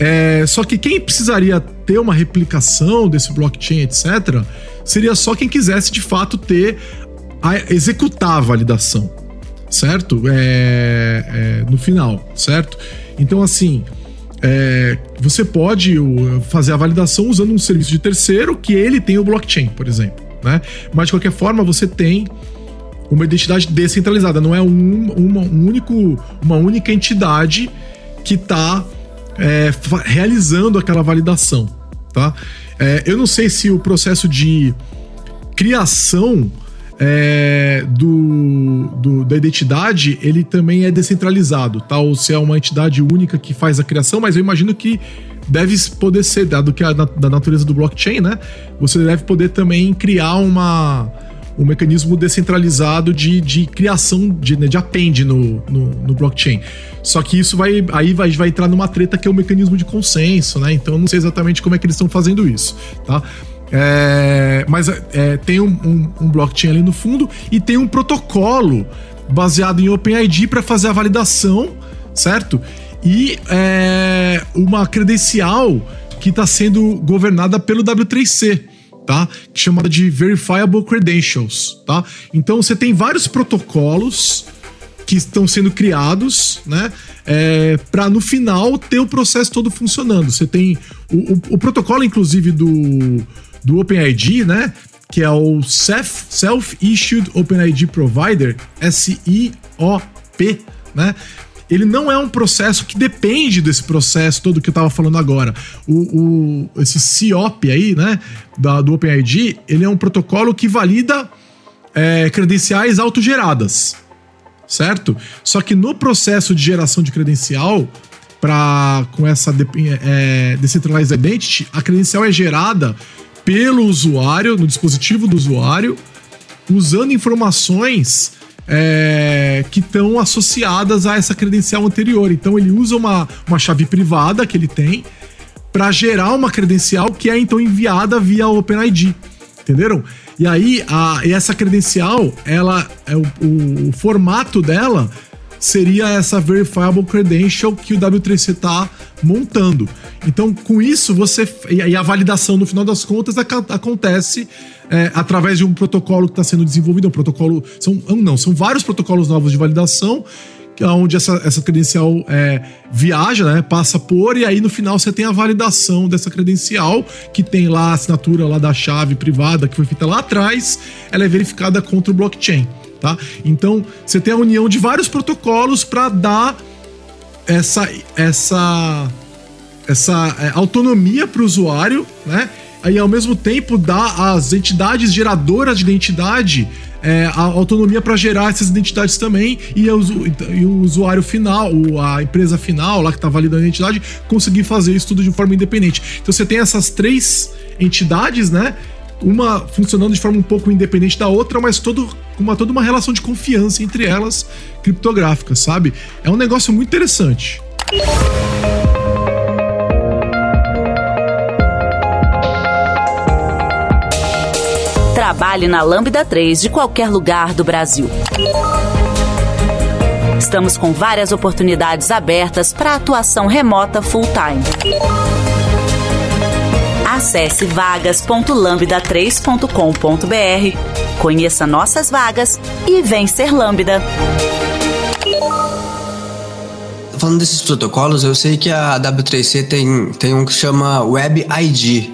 É, só que quem precisaria ter uma replicação desse blockchain, etc., seria só quem quisesse de fato ter a, executar a validação, certo? É, é, no final, certo? Então, assim, é, você pode fazer a validação usando um serviço de terceiro que ele tem o blockchain, por exemplo, né? Mas de qualquer forma, você tem uma identidade descentralizada, não é um, uma, um único, uma única entidade que está é, realizando aquela validação, tá? É, eu não sei se o processo de criação é, do, do, da identidade ele também é descentralizado, tá? Ou se é uma entidade única que faz a criação, mas eu imagino que deve poder ser, dado que é da natureza do blockchain, né? Você deve poder também criar uma um mecanismo descentralizado de, de criação de, né, de append no, no, no, blockchain. Só que isso vai aí vai, vai entrar numa treta que é o mecanismo de consenso, né? Então eu não sei exatamente como é que eles estão fazendo isso, tá? É, mas é, tem um, um, um, blockchain ali no fundo e tem um protocolo baseado em OpenID para fazer a validação, certo? E é, uma credencial que está sendo governada pelo W3C, tá? Chamada de Verifiable Credentials, tá? Então você tem vários protocolos que estão sendo criados, né? É, para no final ter o processo todo funcionando. Você tem o, o, o protocolo, inclusive, do, do OpenID, né? Que é o Self-Issued OpenID Provider, SIOP, né? Ele não é um processo que depende desse processo todo que eu estava falando agora. O, o, esse CIOP aí, né, da, do OpenID, ele é um protocolo que valida é, credenciais autogeradas, certo? Só que no processo de geração de credencial, para com essa é, Decentralized Identity, a credencial é gerada pelo usuário, no dispositivo do usuário, usando informações é, que estão associadas a essa credencial anterior. Então ele usa uma, uma chave privada que ele tem para gerar uma credencial que é então enviada via OpenID. Entenderam? E aí, a, essa credencial, ela é o, o, o formato dela seria essa verifiable credential que o W3C está montando. Então, com isso, você. E a validação, no final das contas, acontece é, através de um protocolo que está sendo desenvolvido. Um protocolo. São, não, são vários protocolos novos de validação onde essa, essa credencial é, viaja, né, passa por, e aí no final você tem a validação dessa credencial, que tem lá a assinatura lá da chave privada que foi feita lá atrás, ela é verificada contra o blockchain tá? Então, você tem a união de vários protocolos para dar essa essa essa é, autonomia para o usuário, né? Aí ao mesmo tempo dá às entidades geradoras de identidade é, a autonomia para gerar essas identidades também e, e, o usuário final, a empresa final lá que está validando a identidade, conseguir fazer isso tudo de forma independente. Então você tem essas três entidades, né? Uma funcionando de forma um pouco independente da outra, mas todo, uma, toda uma relação de confiança entre elas criptográfica, sabe? É um negócio muito interessante. Trabalhe na Lambda 3 de qualquer lugar do Brasil. Estamos com várias oportunidades abertas para atuação remota full-time Acesse vagas.lambda3.com.br, conheça nossas vagas e vem ser Lambda. Falando desses protocolos, eu sei que a W3C tem, tem um que chama Web ID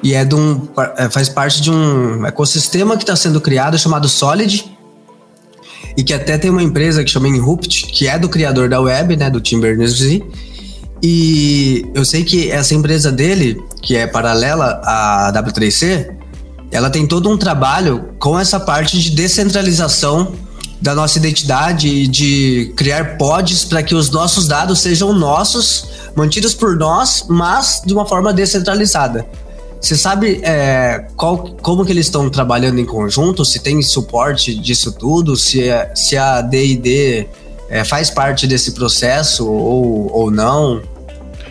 e é de um, é, faz parte de um ecossistema que está sendo criado chamado Solid. E que até tem uma empresa que chama Inrupt, que é do criador da web, né, do Tim Berners-Lee, e eu sei que essa empresa dele, que é paralela à W3C, ela tem todo um trabalho com essa parte de descentralização da nossa identidade e de criar pods para que os nossos dados sejam nossos, mantidos por nós, mas de uma forma descentralizada. Você sabe é, qual, como que eles estão trabalhando em conjunto? Se tem suporte disso tudo? Se, se a D&D é, faz parte desse processo ou, ou não?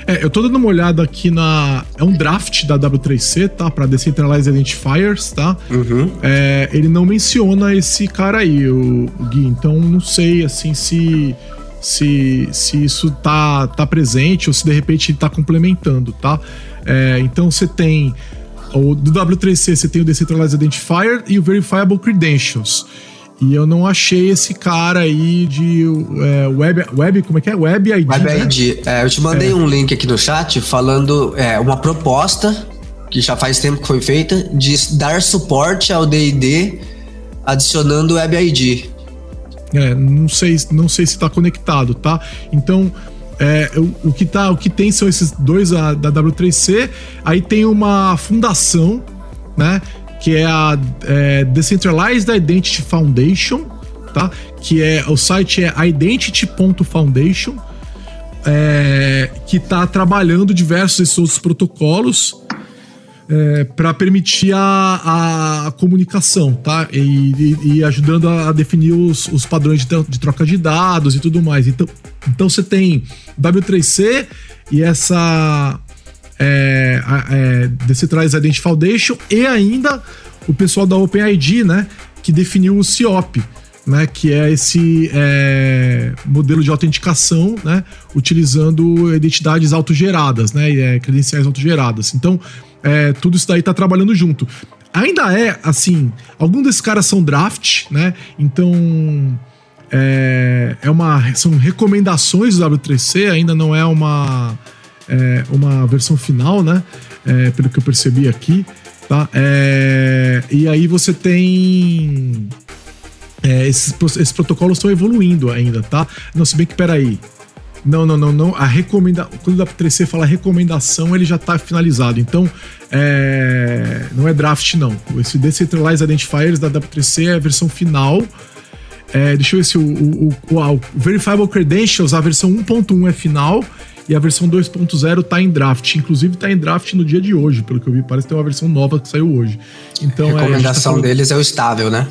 É, eu tô dando uma olhada aqui na. É um draft da W3C, tá? Pra Decentralized Identifiers, tá? Uhum. É, ele não menciona esse cara aí, o, Gui. Então não sei, assim, se. Se, se isso tá, tá presente ou se de repente ele tá complementando, tá? É, então você tem. O, do W3C você tem o Decentralized Identifier e o Verifiable Credentials. E eu não achei esse cara aí de é, web, web, como é que é? Web ID. Web né? ID. É, eu te mandei é. um link aqui no chat falando é, uma proposta que já faz tempo que foi feita de dar suporte ao D&D adicionando Web ID. É, não sei, não sei se está conectado, tá? Então, é, o, o, que tá, o que tem são esses dois a, da W3C, aí tem uma fundação, né? Que é a é, Decentralized Identity Foundation, tá? Que é o site é identity.foundation, é, que está trabalhando diversos outros protocolos é, para permitir a, a, comunicação, tá? E, e, e ajudando a, a, definir os, os padrões de, de, troca de dados e tudo mais. Então, então você tem W3C e essa é, é, Decentralized Identity Foundation e ainda o pessoal da OpenID, né, que definiu o CIOP, né, que é esse é, modelo de autenticação, né, utilizando identidades autogeradas, né, é, credenciais autogeradas. Então, é, tudo isso daí está trabalhando junto. ainda é assim, alguns desses caras são draft, né? Então é, é uma são recomendações do W3C, ainda não é uma é, uma versão final, né? É, pelo que eu percebi aqui, tá? É, e aí você tem é, esses, esses protocolos estão evoluindo ainda, tá? Não, se bem que peraí. Não, não, não, não. A recomenda... Quando o W3C fala recomendação, ele já está finalizado. Então, é... não é draft, não. Esse Decentralized Identifiers da W3C é a versão final. É, deixa eu ver se o, o, o, o Verifiable Credentials, a versão 1.1 é final e a versão 2.0 tá em draft. Inclusive tá em draft no dia de hoje, pelo que eu vi. Parece ter uma versão nova que saiu hoje. Então, a recomendação é, a tá deles é o estável, né?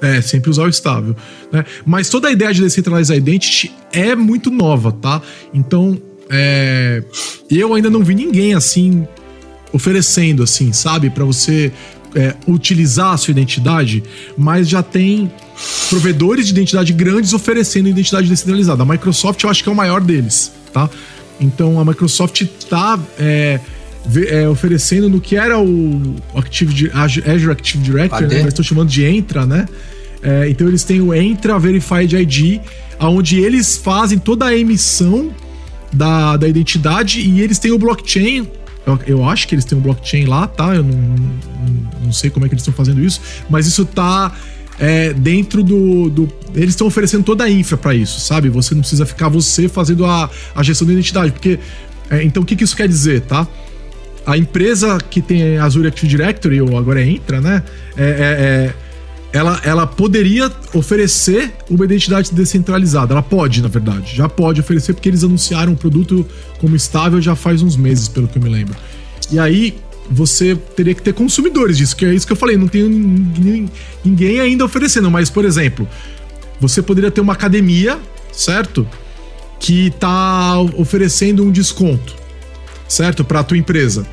É, sempre usar o estável. Né? Mas toda a ideia de Decentralized Identity é muito nova, tá? Então, é, eu ainda não vi ninguém assim oferecendo, assim, sabe, para você é, utilizar a sua identidade, mas já tem provedores de identidade grandes oferecendo identidade descentralizada. A Microsoft eu acho que é o maior deles, tá? Então a Microsoft tá é, é, oferecendo no que era o Active, Azure Active Directory, né? Eles estão chamando de Entra, né? É, então eles têm o Entra Verified ID, onde eles fazem toda a emissão da, da identidade e eles têm o blockchain. Eu, eu acho que eles têm um blockchain lá, tá? Eu não, não, não sei como é que eles estão fazendo isso, mas isso tá é, dentro do, do Eles estão oferecendo toda a infra para isso, sabe? Você não precisa ficar você fazendo a, a gestão da identidade, porque. É, então o que, que isso quer dizer, tá? a empresa que tem Azure Active Directory, ou agora é Intra, né? É, é, é, ela, ela poderia oferecer uma identidade descentralizada. Ela pode, na verdade. Já pode oferecer, porque eles anunciaram o produto como estável já faz uns meses, pelo que eu me lembro. E aí, você teria que ter consumidores disso, que é isso que eu falei. Não tem ninguém ainda oferecendo. Mas, por exemplo, você poderia ter uma academia, certo? Que está oferecendo um desconto certo? Para a tua empresa.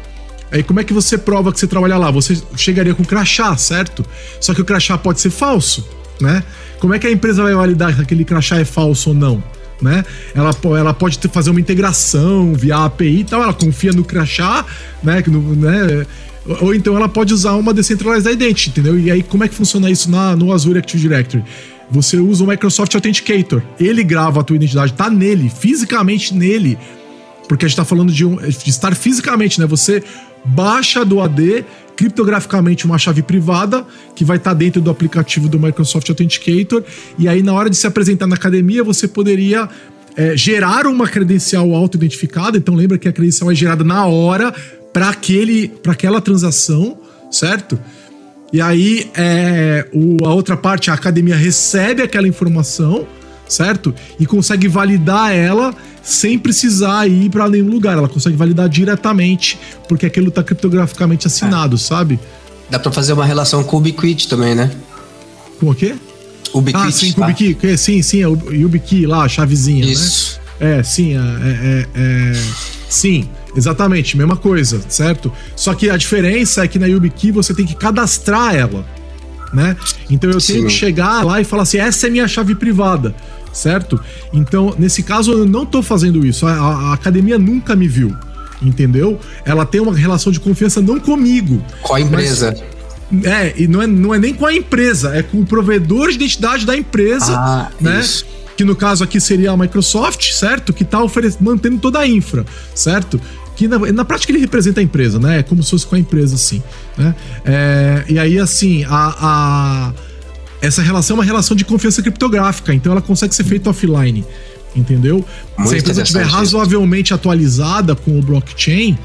Aí como é que você prova que você trabalha lá? Você chegaria com crachá, certo? Só que o crachá pode ser falso, né? Como é que a empresa vai validar que aquele crachá é falso ou não? Né? Ela, ela pode ter, fazer uma integração via API e tal, ela confia no crachá, né? No, né? Ou então ela pode usar uma Decentralized Identity, entendeu? E aí como é que funciona isso na, no Azure Active Directory? Você usa o Microsoft Authenticator. Ele grava a tua identidade, tá nele, fisicamente nele porque a gente está falando de, um, de estar fisicamente, né? Você baixa do AD criptograficamente uma chave privada que vai estar dentro do aplicativo do Microsoft Authenticator e aí na hora de se apresentar na academia você poderia é, gerar uma credencial auto-identificada. Então lembra que a credencial é gerada na hora para aquele para aquela transação, certo? E aí é, o, a outra parte, a academia recebe aquela informação, certo? E consegue validar ela sem precisar ir para nenhum lugar. Ela consegue validar diretamente, porque aquilo tá criptograficamente assinado, é. sabe? Dá para fazer uma relação com o Ubiquit também, né? Com o quê? Ubiquit. Ah, sim, Ubiquit. Sim, sim, é o Ubiquit lá, a chavezinha, Isso. né? É, sim, é, é, é, sim, exatamente, mesma coisa, certo? Só que a diferença é que na YubiKey você tem que cadastrar ela, né? Então eu tenho sim. que chegar lá e falar assim, essa é minha chave privada certo? Então, nesse caso, eu não tô fazendo isso. A, a, academia nunca me viu, entendeu? Ela tem uma relação de confiança não comigo. Com a empresa. Mas, é, e não é, não é nem com a empresa, é com o provedor de identidade da empresa, ah, né? Isso. Que no caso aqui seria a Microsoft, certo? Que tá mantendo toda a infra, certo? Que na, na, prática ele representa a empresa, né? É como se fosse com a empresa, assim. Né? É, e aí, assim, a, a, essa relação é uma relação de confiança criptográfica, então ela consegue ser feita offline, entendeu? Muito Se a empresa estiver razoavelmente atualizada com o blockchain,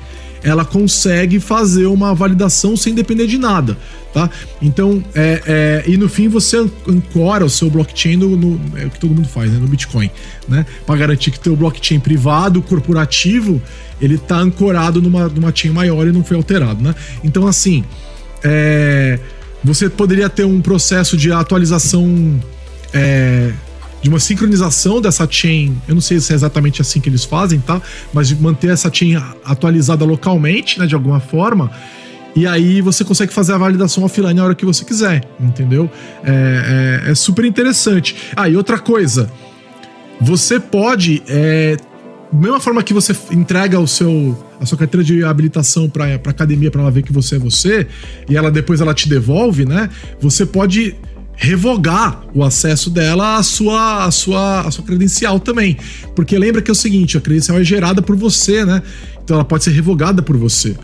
ela consegue fazer uma validação sem depender de nada, tá? Então, é, é, e no fim você ancora o seu blockchain no, no é o que todo mundo faz, né? No Bitcoin, né? Para garantir que teu blockchain privado, corporativo, ele tá ancorado numa, numa chain maior e não foi alterado, né? Então, assim, é você poderia ter um processo de atualização, é, de uma sincronização dessa chain. Eu não sei se é exatamente assim que eles fazem, tá? Mas de manter essa chain atualizada localmente, né, de alguma forma. E aí você consegue fazer a validação offline na hora que você quiser, entendeu? É, é, é super interessante. Ah, e outra coisa. Você pode, é, mesma forma que você entrega o seu a sua carteira de habilitação para academia para ela ver que você é você e ela depois ela te devolve, né? Você pode revogar o acesso dela à sua, à sua, à sua credencial também. Porque lembra que é o seguinte, a credencial é gerada por você, né? Então ela pode ser revogada por você.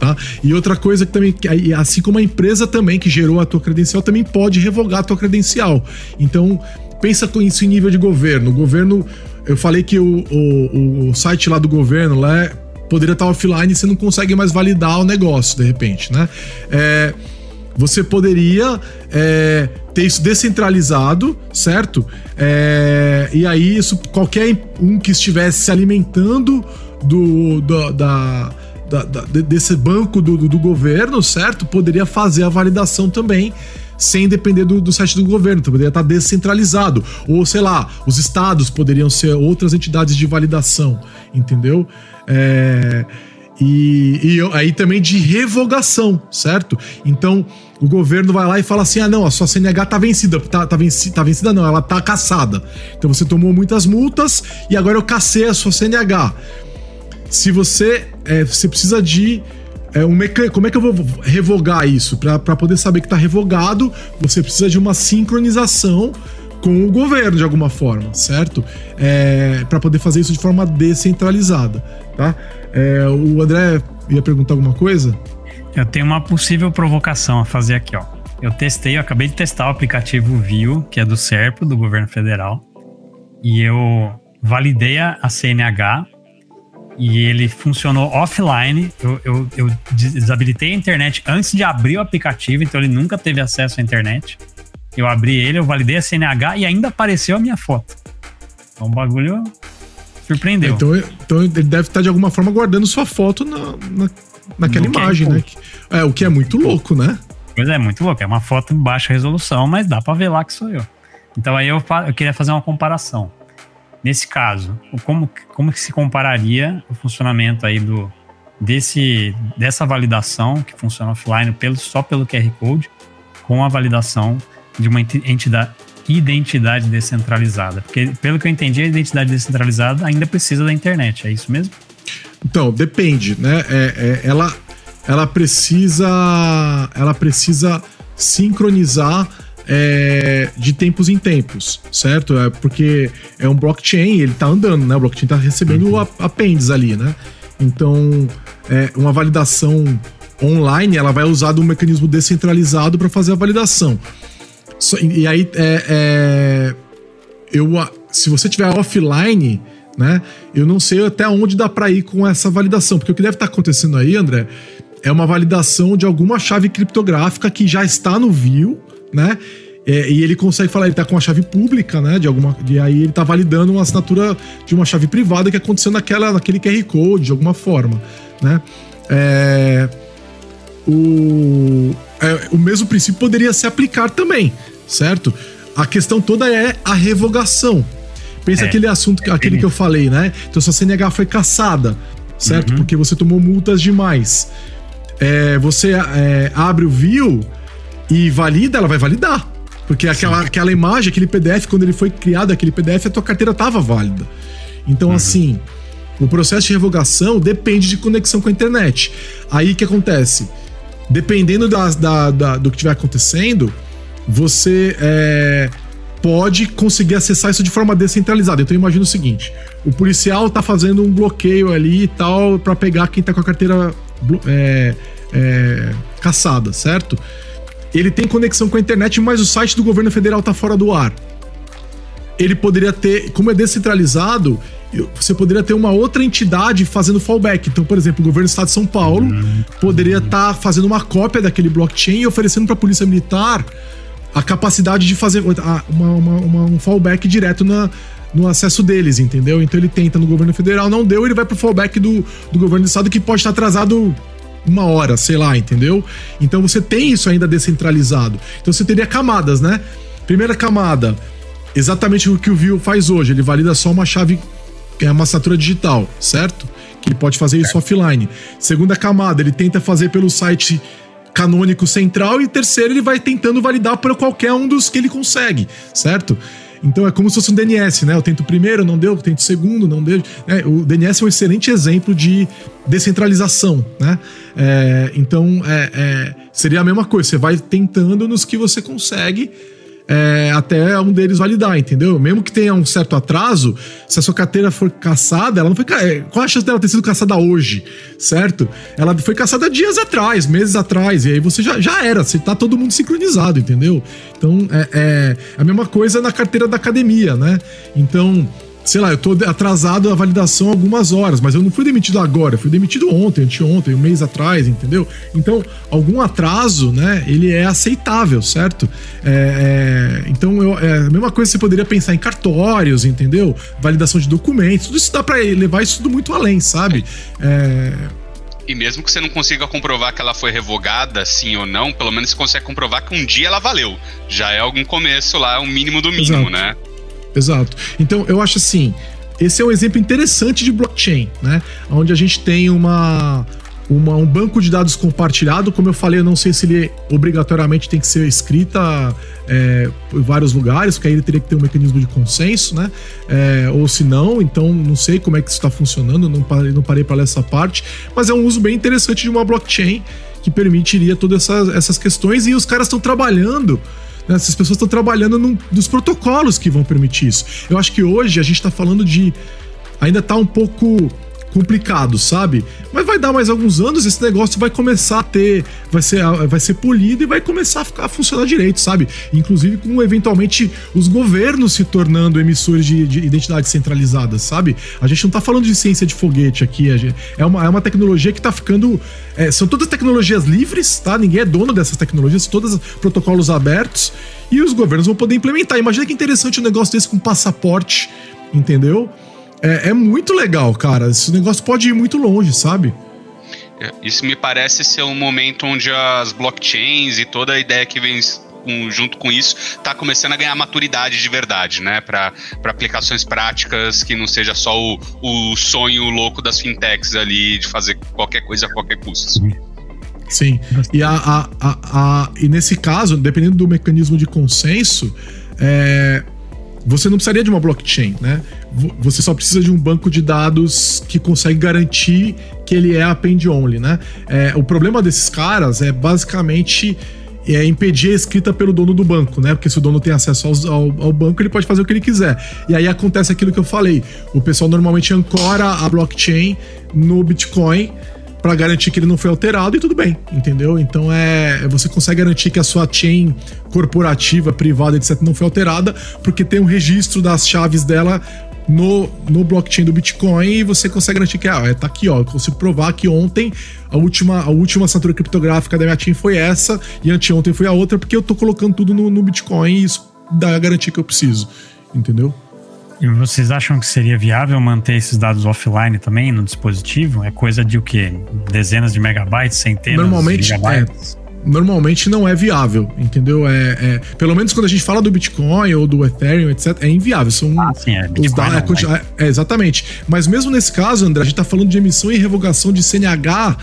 Tá? E outra coisa que também, assim como a empresa também que gerou a tua credencial, também pode revogar a tua credencial. Então, pensa com isso em nível de governo. O governo, eu falei que o, o, o site lá do governo lá é, poderia estar offline e você não consegue mais validar o negócio, de repente, né? É, você poderia é, ter isso descentralizado, certo? É, e aí, isso, qualquer um que estivesse se alimentando do, do da, da, da, desse banco do, do, governo, certo? Poderia fazer a validação também sem depender do, do site do governo, então poderia estar descentralizado. Ou, sei lá, os estados poderiam ser outras entidades de validação, entendeu? É, e, e aí também de revogação, certo? Então, o governo vai lá e fala assim: ah, não, a sua CNH tá vencida. Tá, tá, venci, tá vencida, não, ela tá caçada. Então você tomou muitas multas e agora eu cacei a sua CNH. Se você, é, você precisa de é, um. Como é que eu vou revogar isso? Para poder saber que tá revogado, você precisa de uma sincronização com o governo de alguma forma, certo? É, para poder fazer isso de forma descentralizada, tá? É, o André ia perguntar alguma coisa? Eu tenho uma possível provocação a fazer aqui, ó. Eu testei, eu acabei de testar o aplicativo Vio, que é do SERPO, do governo federal, e eu validei a CNH e ele funcionou offline. Eu, eu, eu, desabilitei a internet antes de abrir o aplicativo, então ele nunca teve acesso à internet. Eu abri ele, eu validei a CNH e ainda apareceu a minha foto. Então o bagulho surpreendeu. Então, então ele deve estar de alguma forma guardando sua foto na, na naquela no imagem, né? É, o que é muito louco, né? Pois é, muito louco. É uma foto em baixa resolução, mas dá pra ver lá que sou eu. Então aí eu, eu queria fazer uma comparação. Nesse caso, como, como que se compararia o funcionamento aí do, desse, dessa validação que funciona offline pelo, só pelo QR Code com a validação de uma entidade, identidade descentralizada? Porque, pelo que eu entendi, a identidade descentralizada ainda precisa da internet, é isso mesmo? Então, depende, né? É, é, ela, ela precisa. Ela precisa sincronizar é, de tempos em tempos, certo? É porque é um blockchain, ele tá andando, né? O blockchain tá recebendo uhum. apêndices ali, né? Então, é, uma validação online, ela vai usar um mecanismo descentralizado para fazer a validação. E, aí, é, é, eu, se você tiver offline, né? Eu não sei até onde dá para ir com essa validação, porque o que deve estar tá acontecendo aí, André, é uma validação de alguma chave criptográfica que já está no View, né? É, e ele consegue falar, ele tá com uma chave pública, né? De alguma, e aí ele tá validando uma assinatura de uma chave privada que aconteceu naquela, naquele QR Code, de alguma forma, né? É, o, é, o mesmo princípio poderia se aplicar também, certo? A questão toda é a revogação. Pensa é, aquele assunto, é aquele que eu falei, né? Então sua CNH foi caçada, certo? Uhum. Porque você tomou multas demais. É, você é, abre o view e valida, ela vai validar. Porque aquela, aquela imagem, aquele PDF, quando ele foi criado, aquele PDF, a tua carteira estava válida. Então, uhum. assim, o processo de revogação depende de conexão com a internet. Aí o que acontece? Dependendo da, da, do que estiver acontecendo, você é, pode conseguir acessar isso de forma descentralizada. Então imagina o seguinte: o policial tá fazendo um bloqueio ali e tal para pegar quem tá com a carteira é, é, caçada, certo? Ele tem conexão com a internet, mas o site do governo federal tá fora do ar. Ele poderia ter, como é descentralizado, você poderia ter uma outra entidade fazendo fallback. Então, por exemplo, o governo do estado de São Paulo poderia estar tá fazendo uma cópia daquele blockchain e oferecendo para a polícia militar a capacidade de fazer uma, uma, uma, um fallback direto na, no acesso deles, entendeu? Então ele tenta no governo federal, não deu, ele vai pro fallback do, do governo do estado que pode estar atrasado uma hora, sei lá, entendeu? Então você tem isso ainda descentralizado. Então você teria camadas, né? Primeira camada, exatamente o que o View faz hoje, ele valida só uma chave, é uma assinatura digital, certo? Que ele pode fazer isso offline. Segunda camada, ele tenta fazer pelo site canônico central e terceiro ele vai tentando validar para qualquer um dos que ele consegue, certo? Então é como se fosse um DNS, né? Eu tento primeiro, não deu, eu tento segundo, não deu. É, o DNS é um excelente exemplo de descentralização, né? É, então é, é, seria a mesma coisa, você vai tentando nos que você consegue é, até um deles validar, entendeu? Mesmo que tenha um certo atraso, se a sua carteira for caçada, ela não foi. É, qual a chance dela ter sido caçada hoje, certo? Ela foi caçada dias atrás, meses atrás, e aí você já, já era, você tá todo mundo sincronizado, entendeu? Então é, é a mesma coisa na carteira da academia, né? Então sei lá, eu tô atrasado a validação algumas horas, mas eu não fui demitido agora, eu fui demitido ontem, anteontem, um mês atrás, entendeu? Então, algum atraso, né, ele é aceitável, certo? É, é, então, eu, é a mesma coisa que você poderia pensar em cartórios, entendeu? Validação de documentos, tudo isso dá para levar isso tudo muito além, sabe? É, e mesmo que você não consiga comprovar que ela foi revogada, sim ou não, pelo menos você consegue comprovar que um dia ela valeu. Já é algum começo lá, o um mínimo do mínimo, Exato. né? Exato. Então, eu acho assim, esse é um exemplo interessante de blockchain, né? Onde a gente tem uma, uma, um banco de dados compartilhado. Como eu falei, eu não sei se ele obrigatoriamente tem que ser escrita é, em vários lugares, porque aí ele teria que ter um mecanismo de consenso, né? É, ou se não, então não sei como é que isso está funcionando, não parei, não parei para ler essa parte, mas é um uso bem interessante de uma blockchain que permitiria todas essas, essas questões e os caras estão trabalhando né? Essas pessoas estão trabalhando num, nos protocolos que vão permitir isso. Eu acho que hoje a gente está falando de. Ainda está um pouco complicado, sabe? Mas vai dar mais alguns anos, esse negócio vai começar a ter, vai ser, vai ser polido e vai começar a ficar a funcionar direito, sabe? Inclusive com eventualmente os governos se tornando emissores de, de identidades centralizadas, sabe? A gente não tá falando de ciência de foguete aqui, gente, é, uma, é uma tecnologia que tá ficando. É, são todas tecnologias livres, tá? Ninguém é dono dessas tecnologias, todos protocolos abertos e os governos vão poder implementar. Imagina que interessante um negócio desse com passaporte, entendeu? É, é muito legal, cara. Esse negócio pode ir muito longe, sabe? É, isso me parece ser um momento onde as blockchains e toda a ideia que vem junto com isso está começando a ganhar maturidade de verdade, né? Para aplicações práticas que não seja só o, o sonho louco das fintechs ali de fazer qualquer coisa a qualquer custo. Sim. E, a, a, a, a, e nesse caso, dependendo do mecanismo de consenso, é, você não precisaria de uma blockchain, né? Você só precisa de um banco de dados que consegue garantir que ele é append only, né? É, o problema desses caras é basicamente é impedir a escrita pelo dono do banco, né? Porque se o dono tem acesso ao, ao, ao, banco, ele pode fazer o que ele quiser. E aí acontece aquilo que eu falei. O pessoal normalmente ancora a blockchain no Bitcoin para garantir que ele não foi alterado e tudo bem, entendeu? Então é você consegue garantir que a sua chain corporativa, privada, etc, não foi alterada, porque tem um registro das chaves dela no, no blockchain do Bitcoin e você consegue garantir que ah, é, tá aqui, ó, eu consigo provar que ontem a última, a última assinatura criptográfica da minha chain foi essa e anteontem foi a outra, porque eu tô colocando tudo no, no Bitcoin e isso dá a garantia que eu preciso, entendeu? E vocês acham que seria viável manter esses dados offline também no dispositivo? É coisa de o quê? Dezenas de megabytes, centenas Normalmente, de megabytes? É normalmente não é viável, entendeu? É, é, pelo menos quando a gente fala do Bitcoin ou do Ethereum, etc., é inviável. São ah, sim, é. os dados. É, é, exatamente. Mas mesmo nesse caso, André, a gente tá falando de emissão e revogação de CNH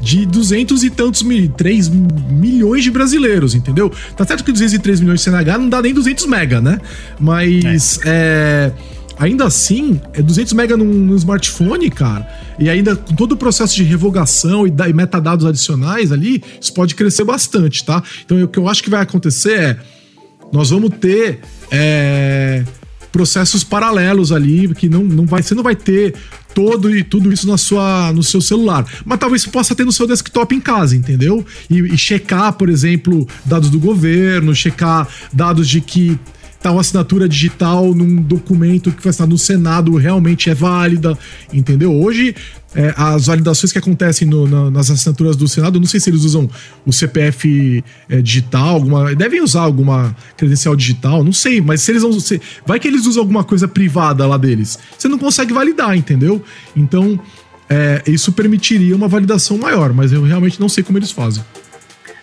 de duzentos e tantos mil, 3 milhões de brasileiros, entendeu? Tá certo que 203 milhões de CNH não dá nem 200 mega, né? Mas é. Ainda assim, é 200 mega no, no, smartphone, cara, e ainda com todo o processo de revogação e, da, e metadados adicionais ali, isso pode crescer bastante, tá? Então o que eu acho que vai acontecer é, nós vamos ter é, processos paralelos ali, que não, não vai, você não vai ter todo e tudo isso na sua, no seu celular. Mas talvez você possa ter no seu desktop em casa, entendeu? E, e checar, por exemplo, dados do governo, checar dados de que tal assinatura digital num documento que vai estar no Senado realmente é válida, entendeu? Hoje, é, as validações que acontecem no, na, nas assinaturas do Senado, não sei se eles usam o CPF é, digital, alguma, devem usar alguma credencial digital, não sei, mas se eles vão. Se, vai que eles usam alguma coisa privada lá deles. Você não consegue validar, entendeu? Então, é, isso permitiria uma validação maior, mas eu realmente não sei como eles fazem.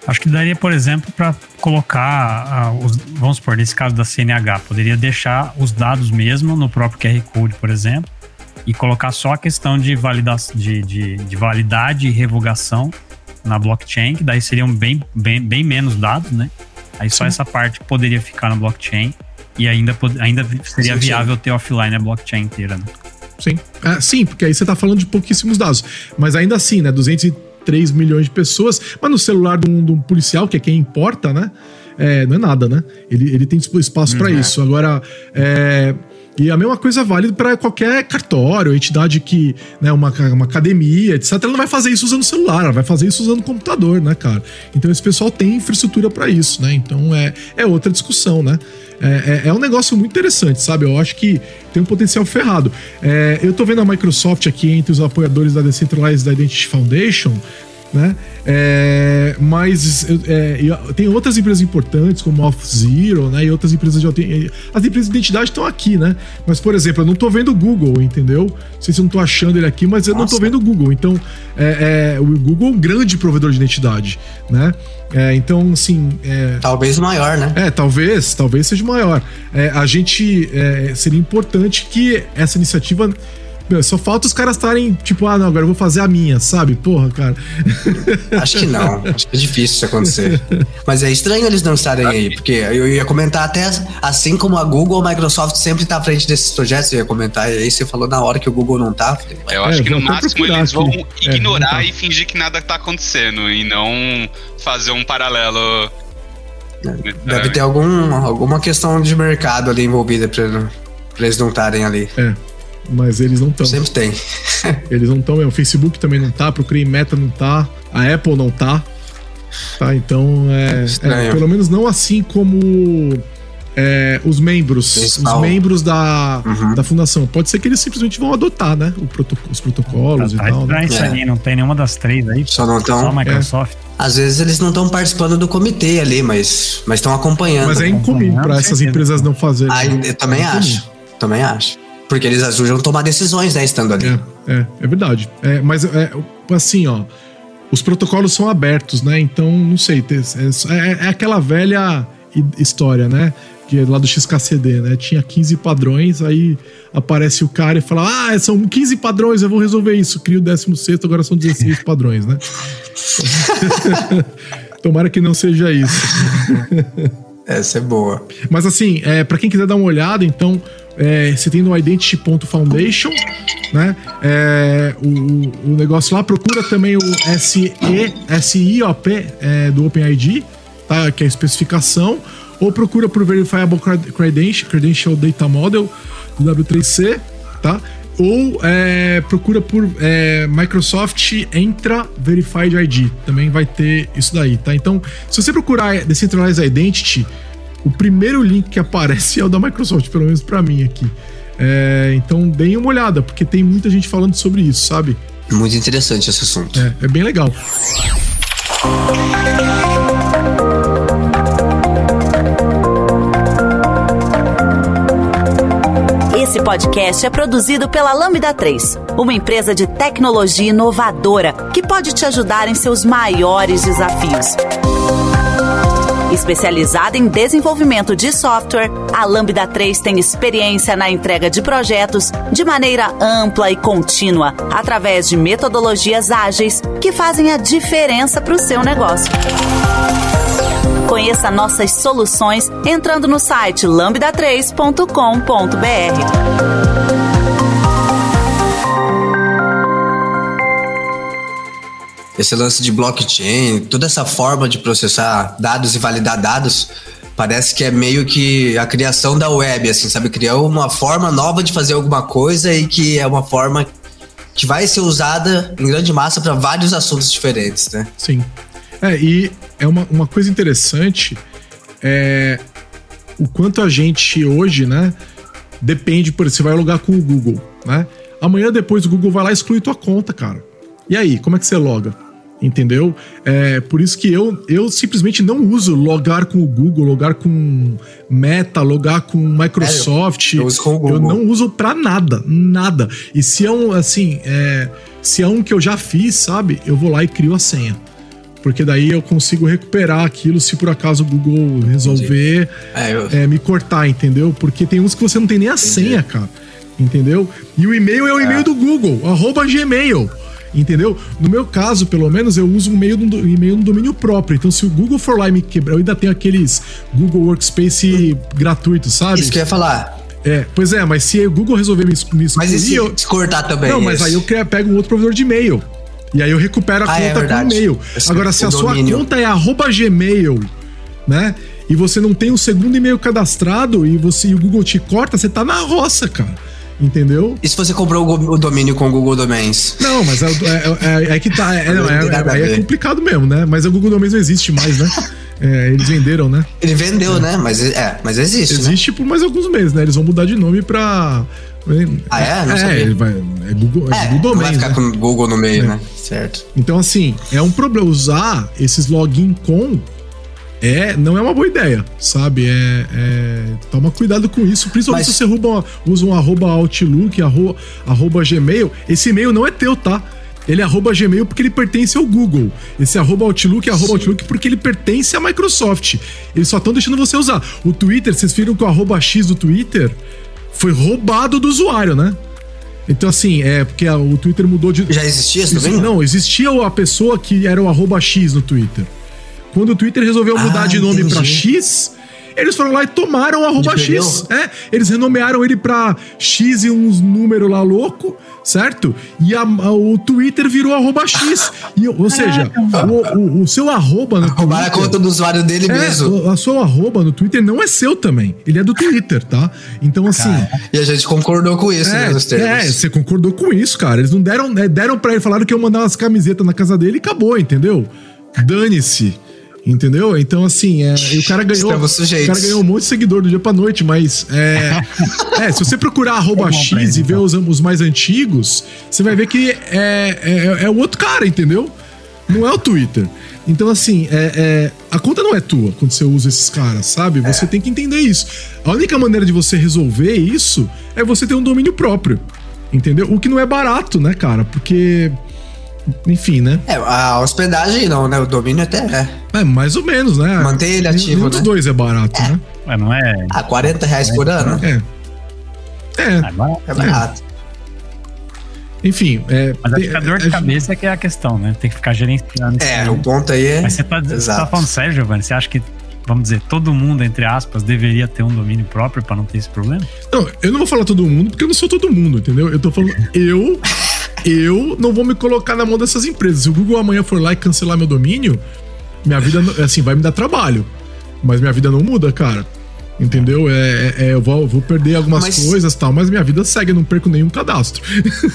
Acho que daria, por exemplo, para colocar, uh, os, vamos supor, nesse caso da CNH, poderia deixar os dados mesmo no próprio QR Code, por exemplo, e colocar só a questão de, valida de, de, de validade e revogação na blockchain, que daí seriam bem, bem, bem menos dados, né? Aí só Sim. essa parte poderia ficar na blockchain E ainda, ainda seria sim, viável sim. ter offline a blockchain inteira, né? Sim. É, sim, porque aí você tá falando de pouquíssimos dados. Mas ainda assim, né? 203 milhões de pessoas. Mas no celular de um, de um policial, que é quem importa, né? É, não é nada, né? Ele, ele tem espaço para uhum. isso. Agora, é, e a mesma coisa vale para qualquer cartório, entidade que, né, uma, uma academia, etc. Ela não vai fazer isso usando celular, ela vai fazer isso usando computador, né, cara? Então esse pessoal tem infraestrutura para isso, né? Então é, é outra discussão, né? É, é, é, um negócio muito interessante, sabe? Eu acho que tem um potencial ferrado. É, eu tô vendo a Microsoft aqui entre os apoiadores da Decentralized Identity Foundation, né? É, mas é, tem outras empresas importantes, como Off Zero, né? E outras empresas de As empresas de identidade estão aqui, né? Mas, por exemplo, eu não estou vendo o Google, entendeu? Não sei se eu não tô achando ele aqui, mas eu Nossa. não estou vendo o Google. Então, é, é, o Google é um grande provedor de identidade, né? É, então, assim. É, talvez maior, né? É, talvez, talvez seja maior. É, a gente. É, seria importante que essa iniciativa meu, só falta os caras estarem, tipo, ah, não, agora eu vou fazer a minha, sabe? Porra, cara. Acho que não. Acho que é difícil isso acontecer. Mas é estranho eles não estarem aí, porque eu ia comentar até assim como a Google, a Microsoft sempre tá à frente desses projetos, eu ia comentar, e aí você falou na hora que o Google não tá. eu acho é, que no máximo eles vão aqui. É, ignorar é, e fingir que nada tá acontecendo e não fazer um paralelo. Deve ter algum, alguma questão de mercado ali envolvida pra, pra eles não estarem ali. É mas eles não estão. Sempre tem. eles não estão, o Facebook também não tá, Procurei Meta não tá, a Apple não tá. Tá, então é, é pelo menos não assim como é, os membros, os membros da, uhum. da fundação. Pode ser que eles simplesmente vão adotar, né? Protoc os protocolos tá, e tal. Né? Isso aí, não tem nenhuma das três aí. Só não estão. Só a Microsoft. É. Às vezes eles não estão participando do comitê ali, mas estão acompanhando. Mas é incomum para essas empresas não fazerem. Ah, eu também é acho. Também acho. Porque eles ajudam a tomar decisões, né, estando ali. É, é, é verdade. É, mas, é, assim, ó, os protocolos são abertos, né? Então, não sei, é, é, é aquela velha história, né? Que é lá do XKCD, né? Tinha 15 padrões, aí aparece o cara e fala: Ah, são 15 padrões, eu vou resolver isso. Cria o 16, agora são 16 padrões, né? Tomara que não seja isso. Essa é boa. Mas assim, é, para quem quiser dar uma olhada, então, é, você tem no Identity.foundation, né? É, o, o negócio lá, procura também o SIOP é, do OpenID, tá? Que é a especificação, ou procura por Verifiable Credential, Credential Data Model do W3C, tá? Ou é, procura por é, Microsoft Entra Verified ID. Também vai ter isso daí, tá? Então, se você procurar Decentralized Identity, o primeiro link que aparece é o da Microsoft, pelo menos para mim aqui. É, então, deem uma olhada, porque tem muita gente falando sobre isso, sabe? Muito interessante esse assunto. É, é bem legal. Esse podcast é produzido pela Lambda 3, uma empresa de tecnologia inovadora que pode te ajudar em seus maiores desafios. Especializada em desenvolvimento de software, a Lambda 3 tem experiência na entrega de projetos de maneira ampla e contínua, através de metodologias ágeis que fazem a diferença para o seu negócio. Conheça nossas soluções entrando no site lambda3.com.br. esse lance de blockchain, toda essa forma de processar dados e validar dados, parece que é meio que a criação da web, assim, sabe? Criar uma forma nova de fazer alguma coisa e que é uma forma que vai ser usada em grande massa para vários assuntos diferentes, né? Sim. É, e é uma, uma coisa interessante é o quanto a gente hoje, né, depende, por você vai logar com o Google, né? Amanhã depois o Google vai lá e exclui tua conta, cara. E aí, como é que você loga? Entendeu? É por isso que eu, eu simplesmente não uso logar com o Google, logar com Meta, logar com Microsoft. É, eu, eu, com eu, não uso pra nada, nada. E se é um, assim, é, se é um que eu já fiz, sabe? Eu vou lá e crio a senha. Porque daí eu consigo recuperar aquilo se por acaso o Google resolver é, eu... é, me cortar, entendeu? Porque tem uns que você não tem nem a Entendi. senha, cara. Entendeu? E o e-mail é o e-mail é. do Google, arroba Gmail. Entendeu? No meu caso, pelo menos, eu uso um e-mail no, no domínio próprio. Então, se o Google for lá e me quebrar, eu ainda tenho aqueles Google Workspace gratuitos, sabe? Isso que eu ia falar. É, pois é, mas se o Google resolver me, me excluir... Mas e se eu... cortar também? Não, mas aí eu pego um outro provedor de e-mail. E aí eu recupero a ah, é conta é com e-mail. Agora, se a domínio. sua conta é arroba gmail, né? E você não tem o segundo e-mail cadastrado e você e o Google te corta, você tá na roça, cara. Entendeu? E se você comprou o domínio com o Google Domains? Não, mas é, é, é, é que tá. É, não, é, é, complicado mesmo, né? Mas o Google Domains não existe mais, né? eles venderam, né? Ele vendeu, né? Mas, é, mas existe. Né? Existe né? por mais alguns meses, né? Eles vão mudar de nome pra. Ah, é? Não é, ele vai, é Google, é, Google Domains. Vai ficar né? com Google no meio, né? Certo. Então, assim, é um problema usar esses login com é, não é uma boa ideia, sabe? É, é toma cuidado com isso, principalmente Mas... se você rouba, usa um arroba Outlook, arroba, arroba Gmail. Esse e-mail não é teu, tá? Ele é arroba Gmail porque ele pertence ao Google. Esse arroba Outlook é arroba Outlook porque ele pertence à Microsoft. Eles só estão deixando você usar. O Twitter, vocês viram que o arroba X do Twitter foi roubado do usuário, né? Então, assim, é porque o Twitter mudou de. Já existia isso também? Não, existia a pessoa que era o arroba X no Twitter. Quando o Twitter resolveu mudar ah, de nome para X, eles foram lá e tomaram o arroba X. É, eles renomearam ele pra X e uns números lá louco, certo? E a, a, o Twitter virou arroba X. E, ou seja, o, o, o, seu arroba no Twitter... a conta do usuário dele é, mesmo. A sua arroba no Twitter não é seu também. Ele é do Twitter, tá? Então, assim... E a gente concordou com isso, é, né, nos termos. É, você concordou com isso, cara. Eles não deram... É, deram pra ele, falaram que eu mandar umas camisetas na casa dele e acabou, entendeu? Dane-se. Entendeu? Então, assim, é, o cara ganhou. O cara ganhou um monte de seguidor do dia pra noite, mas. É, é se você procurar arroba X e ver então. os, os, mais antigos, você vai ver que é, é, é o outro cara, entendeu? Não é o Twitter. Então, assim, é, é, a conta não é tua quando você usa esses caras, sabe? Você é. tem que entender isso. A única maneira de você resolver isso é você ter um domínio próprio. Entendeu? O que não é barato, né, cara? Porque enfim, né? É, a hospedagem não, né? O domínio até é. É, mais ou menos, né? Manter ele ativo, né? dos dois é barato, é. né? É, não é... Ah, 40 reais por ano? É. É. É, é barato. Enfim, é. Mas acho que a dor de cabeça é que é a questão, né? Tem que ficar gerenciando. É, o ponto aí é. Mas você tá, você tá falando sério, Giovanni? Você acha que vamos dizer, todo mundo, entre aspas, deveria ter um domínio próprio para não ter esse problema? Não, eu não vou falar todo mundo, porque eu não sou todo mundo, entendeu? Eu tô falando eu eu não vou me colocar na mão dessas empresas. Se o Google amanhã for lá e cancelar meu domínio, minha vida, assim, vai me dar trabalho. Mas minha vida não muda, cara. Entendeu? É, é, é eu vou, vou, perder algumas mas, coisas tal, mas minha vida segue, eu não perco nenhum cadastro.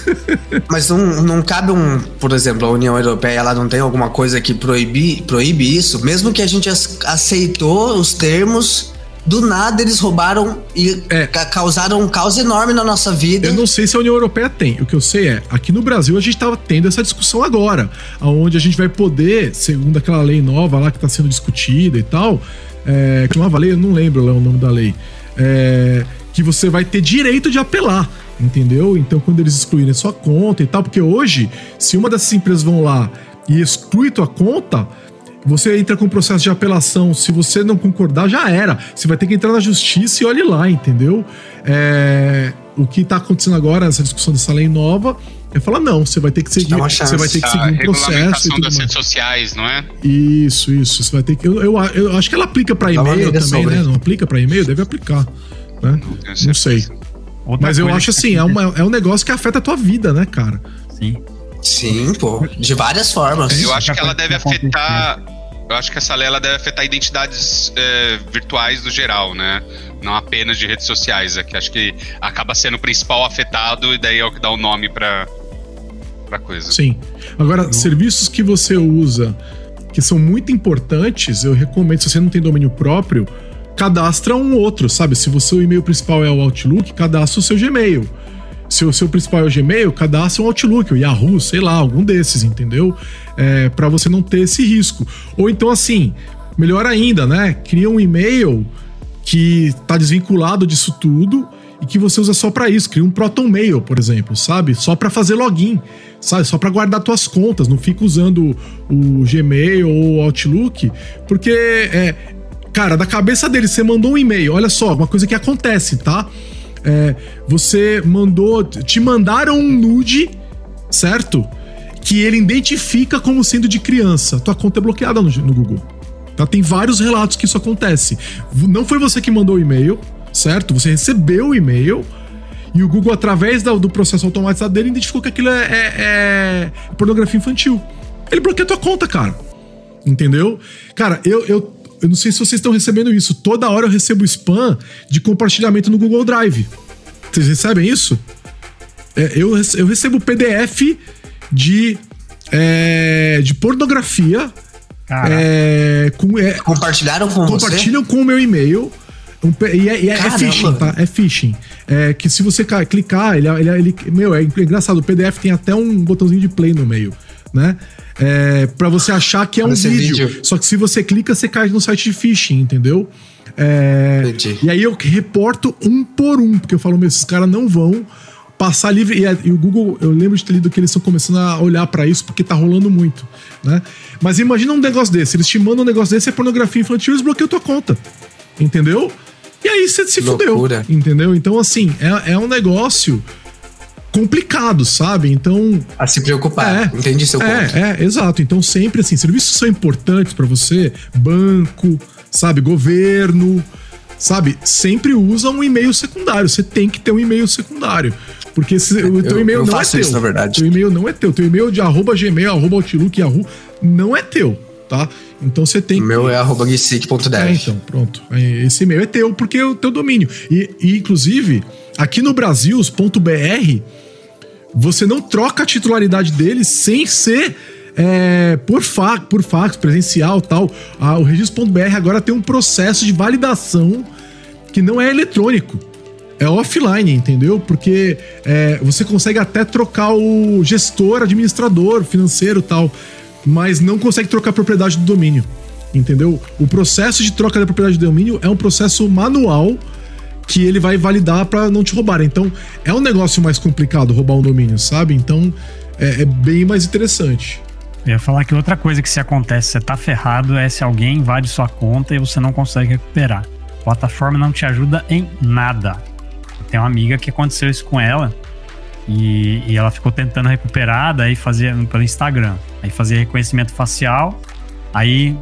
mas não, não cabe um, por exemplo, a União Europeia, ela não tem alguma coisa que proíbe, proíbe isso? Mesmo que a gente aceitou os termos do nada eles roubaram e é. causaram um caos enorme na nossa vida. Eu não sei se a União Europeia tem. O que eu sei é, aqui no Brasil a gente estava tendo essa discussão agora, onde a gente vai poder, segundo aquela lei nova lá que está sendo discutida e tal, é, que uma lei, eu não lembro lá o nome da lei, é, que você vai ter direito de apelar. Entendeu? Então, quando eles excluírem sua conta e tal, porque hoje, se uma dessas empresas vão lá e exclui tua conta, você entra com processo de apelação. Se você não concordar, já era. Você vai ter que entrar na justiça e olhe lá, entendeu? É, o que está acontecendo agora, essa discussão dessa lei nova, é falar não, você vai ter que seguir, você vai ter que seguir um processo. A das redes sociais, não é? Isso, isso. Você vai ter que. Eu, eu, eu acho que ela aplica para e-mail também, sobre. né? Não aplica para e-mail, deve aplicar, né? Não, não sei. Outra Mas eu acho assim, é, uma, é um negócio que afeta a tua vida, né, cara? Sim. Sim, pô, de várias formas. Eu acho que ela deve afetar. Eu acho que essa lei ela deve afetar identidades é, virtuais no geral, né? Não apenas de redes sociais. É que acho que acaba sendo o principal afetado e daí é o que dá o nome para para coisa. Sim. Agora, uhum. serviços que você usa que são muito importantes, eu recomendo, se você não tem domínio próprio, cadastra um outro, sabe? Se você o e-mail principal é o Outlook, cadastra o seu Gmail se o seu principal é o Gmail, cadastre um Outlook, o Yahoo, sei lá, algum desses, entendeu? É, para você não ter esse risco. Ou então, assim, melhor ainda, né? Cria um e-mail que tá desvinculado disso tudo e que você usa só para isso. Cria um Proton Mail, por exemplo, sabe? Só para fazer login, sabe? Só para guardar tuas contas. Não fica usando o Gmail ou o Outlook, porque é, cara, da cabeça dele você mandou um e-mail. Olha só, uma coisa que acontece, tá? É, você mandou. Te mandaram um nude, certo? que ele identifica como sendo de criança. Tua conta é bloqueada no, no Google. Tá? Tem vários relatos que isso acontece. Não foi você que mandou o e-mail, certo? Você recebeu o e-mail e o Google, através do processo automatizado dele, identificou que aquilo é, é, é pornografia infantil. Ele bloqueia tua conta, cara. Entendeu? Cara, eu, eu, eu não sei se vocês estão recebendo isso. Toda hora eu recebo spam de compartilhamento no Google Drive. Vocês recebem isso? É, eu, eu recebo PDF de, é, de pornografia. É, com, é, Compartilharam com Compartilham você? com o meu e-mail. Um, e é, e é, é, phishing, tá? É phishing. É que se você clicar, ele, ele, ele, Meu, é engraçado. O PDF tem até um botãozinho de play no meio, né? É, para você achar que é um vídeo. vídeo. Só que se você clica, você cai no site de phishing, entendeu? É, e aí eu reporto um por um, porque eu falo, meu, esses caras não vão passar livre. E, e, o Google, eu lembro de ter lido que eles estão começando a olhar para isso porque tá rolando muito, né? Mas imagina um negócio desse, eles te mandam um negócio desse, é pornografia infantil, eles bloqueiam tua conta, entendeu? E aí você se Loucura. fudeu, entendeu? Então, assim, é, é um negócio complicado, sabe? Então. A se preocupar. É, Entendi seu é, ponto. É, exato. Então, sempre assim, serviços são importantes para você, banco, sabe, governo, sabe? Sempre usa um e-mail secundário. Você tem que ter um e-mail secundário. Porque se, o teu e-mail não é teu. Isso, na verdade. Teu e-mail não é teu. Teu e-mail de arroba gmail, arroba outlook, yahoo, não é teu, tá? Então você tem. O meu é arroba. É, então, pronto. Esse e-mail é teu, porque é o teu domínio. E, e inclusive, aqui no Brasil, os .br, você não troca a titularidade dele sem ser é, por, fax, por fax, presencial tal. Ah, o registro.br agora tem um processo de validação que não é eletrônico. É offline, entendeu? Porque é, você consegue até trocar o gestor, administrador, financeiro tal, mas não consegue trocar a propriedade do domínio, entendeu? O processo de troca da propriedade do domínio é um processo manual que ele vai validar para não te roubar. Então, é um negócio mais complicado roubar um domínio, sabe? Então, é, é bem mais interessante. Eu ia falar que outra coisa que se acontece, você tá ferrado, é se alguém invade sua conta e você não consegue recuperar. A plataforma não te ajuda em nada. Tem uma amiga que aconteceu isso com ela e, e ela ficou tentando recuperar, daí fazia pelo Instagram. Aí fazia reconhecimento facial, aí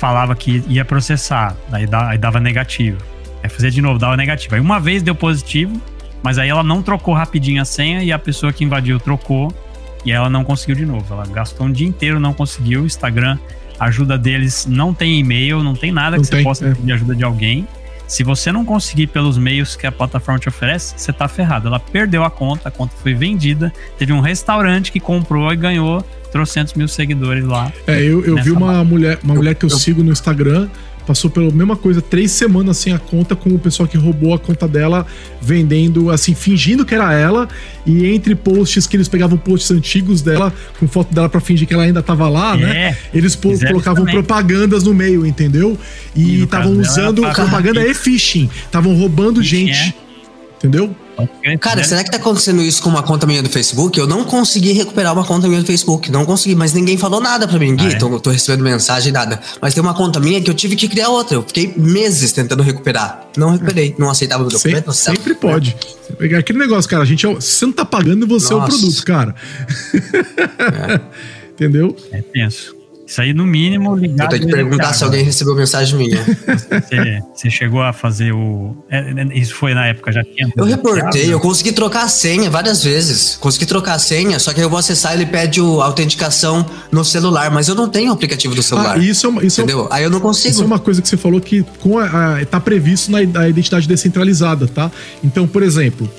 falava que ia processar, aí dava negativo. Aí fazia de novo, dava negativo. Aí uma vez deu positivo, mas aí ela não trocou rapidinho a senha e a pessoa que invadiu trocou e ela não conseguiu de novo. Ela gastou um dia inteiro, não conseguiu. O Instagram, ajuda deles não tem e-mail, não tem nada não que tem, você possa é. pedir ajuda de alguém. Se você não conseguir pelos meios que a plataforma te oferece, você tá ferrado. Ela perdeu a conta, a conta foi vendida. Teve um restaurante que comprou e ganhou trocentos mil seguidores lá. É, eu, eu vi uma mulher, uma mulher que eu, eu sigo no Instagram passou pela mesma coisa, três semanas sem a conta, com o pessoal que roubou a conta dela, vendendo, assim, fingindo que era ela, e entre posts que eles pegavam posts antigos dela, com foto dela para fingir que ela ainda tava lá, né? é, né? Eles colocavam propagandas no meio, entendeu? E estavam usando propaganda e phishing, estavam roubando gente. É. Entendeu? Cara, será que tá acontecendo isso com uma conta minha do Facebook? Eu não consegui recuperar uma conta minha do Facebook. Não consegui, mas ninguém falou nada pra mim. Gui, ah, é? tô, tô, recebendo mensagem, nada. Mas tem uma conta minha que eu tive que criar outra. Eu fiquei meses tentando recuperar. Não recuperei. Não aceitava o documento. Sem, sempre pode. É. Aquele negócio, cara. A gente é, você não tá pagando, você Nossa. é o produto, cara. É. Entendeu? É tenso. Isso aí, no mínimo, ligado. Eu tenho que perguntar se alguém recebeu mensagem minha. Você, você chegou a fazer o. É, é, isso foi na época, já tinha. Eu reportei, eu consegui trocar a senha várias vezes. Consegui trocar a senha, só que eu vou acessar ele pede a autenticação no celular, mas eu não tenho o aplicativo do celular. Ah, isso é uma, isso entendeu? É aí eu não consigo. Isso é uma coisa que você falou que com a, a, tá previsto na identidade descentralizada, tá? Então, por exemplo,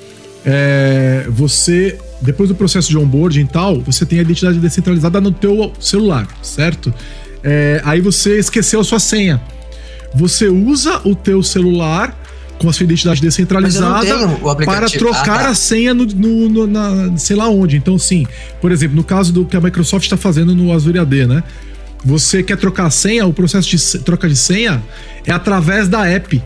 é, você depois do processo de onboarding e tal, você tem a identidade descentralizada no teu celular, certo? É, aí você esqueceu a sua senha. Você usa o teu celular com a sua identidade descentralizada para trocar ah, tá. a senha no, no, no, na, sei lá onde. Então, sim, por exemplo, no caso do que a Microsoft está fazendo no Azure AD, né? Você quer trocar a senha, o processo de troca de senha é através da app.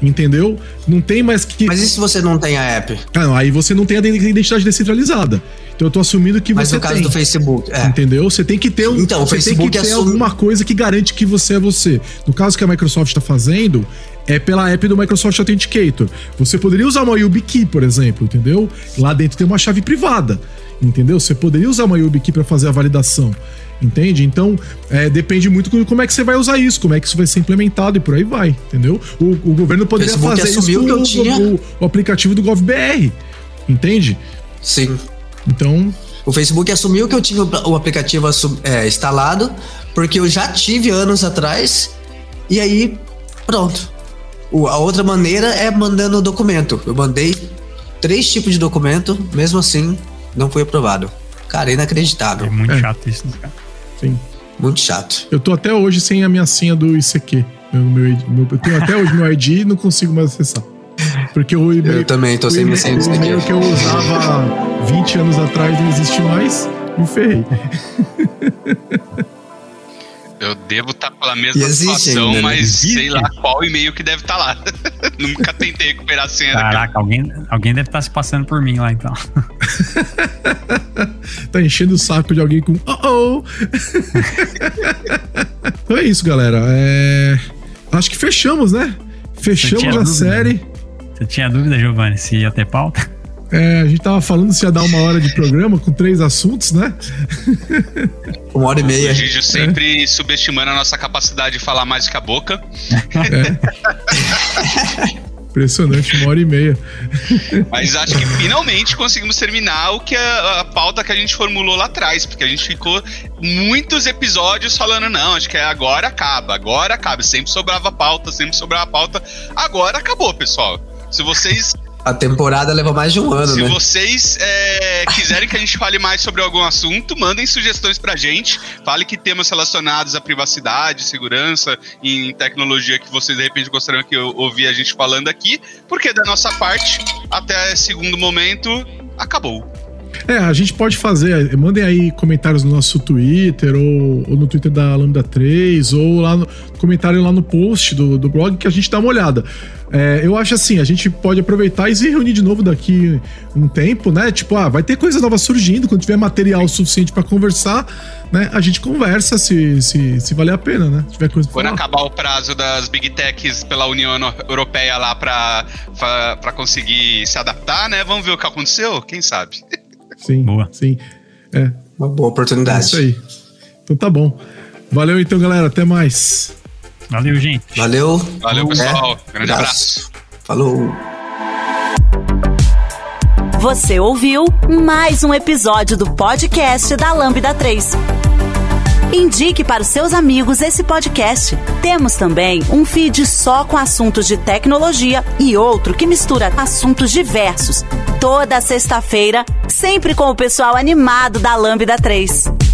Entendeu? Não tem mais que. Mas e se você não tem a app? Ah, não, aí você não tem a identidade descentralizada. Então eu tô assumindo que Mas você. Mas no caso tem. do Facebook. É. Entendeu? Você tem que ter um. Então, o Facebook tem que ter assume... alguma coisa que garante que você é você. No caso que a Microsoft está fazendo, é pela app do Microsoft Authenticator. Você poderia usar uma YubiKey, por exemplo, entendeu? Lá dentro tem uma chave privada. Entendeu? Você poderia usar uma YubiKey para fazer a validação. Entende? Então, é, depende muito de como é que você vai usar isso, como é que isso vai ser implementado e por aí vai, entendeu? O, o governo poderia Facebook fazer isso assumiu com que eu tinha- o, o aplicativo do GovBR, entende? Sim. Então, O Facebook assumiu que eu tinha o aplicativo é, instalado, porque eu já tive anos atrás, e aí, pronto. O- a outra maneira é mandando documento. Eu mandei três tipos de documento, mesmo assim, não foi aprovado. Cara, É inacreditável. muito É. chato isso, né, cara? Sim. Muito chato. Eu tô até hoje sem a minha senha do ICQ. Meu, meu, meu- eu tenho até hoje meu ID e não consigo mais acessar. Porque o e-mail, Eu também tô o sem minha senha do o e-mail ICQ. que eu usava 20 anos atrás não existe mais, me ferrei. Eu devo estar pela mesma existe situação, ainda, né? mas Existe? sei lá qual e-mail que deve estar lá. Nunca tentei recuperar a senha. Caraca, alguém, alguém deve estar se passando por mim lá então. Tá enchendo o saco de alguém com oh oh. então é isso, galera. É... Acho que fechamos, né? Fechamos a dúvida, série. Você tinha dúvida, Giovanni, se ia ter pauta? É, a gente tava falando se ia dar uma hora de programa com três assuntos, né? Uma hora e meia. O Gigi sempre subestimando a nossa capacidade de falar mais do que a boca. Impressionante, uma hora e meia. Mas acho que finalmente conseguimos terminar o que a, a pauta que a gente formulou lá atrás, porque a gente ficou muitos episódios falando, não, acho que é agora acaba, agora acaba. Sempre sobrava pauta, sempre sobrava pauta. Agora acabou, pessoal. Se vocês A temporada leva mais de um ano, Se né? vocês é, quiserem que a gente fale mais sobre algum assunto, mandem sugestões pra gente. Fale que temas relacionados à privacidade, segurança e em tecnologia que vocês de repente gostariam que eu ouvir a gente falando aqui, porque da nossa parte, até segundo momento, acabou. É, a gente pode fazer. Mandem aí comentários no nosso Twitter, ou, ou no Twitter da Lambda 3, ou lá no comentário lá no post do, do blog que a gente dá uma olhada. É, eu acho assim, a gente pode aproveitar e se reunir de novo daqui um tempo, né? Tipo, ah, vai ter coisa nova surgindo, quando tiver material suficiente pra conversar, né? A gente conversa se, se, se valer a pena, né? Se tiver coisa Quando falar. acabar o prazo das Big Techs pela União Europeia lá pra conseguir se adaptar, né? Vamos ver o que aconteceu? Quem sabe? Sim, Boa. sim. É, Uma boa é oportunidade. isso aí. Então tá bom. Valeu então, galera. Até mais. Valeu, gente. Valeu. Valeu, pessoal. É. Grande abraço. Falou. Você ouviu mais um episódio do podcast da Lambda 3. Indique para os seus amigos esse podcast. Temos também um feed só com assuntos de tecnologia e outro que mistura assuntos diversos. Toda sexta-feira, sempre com o pessoal animado da Lambda 3.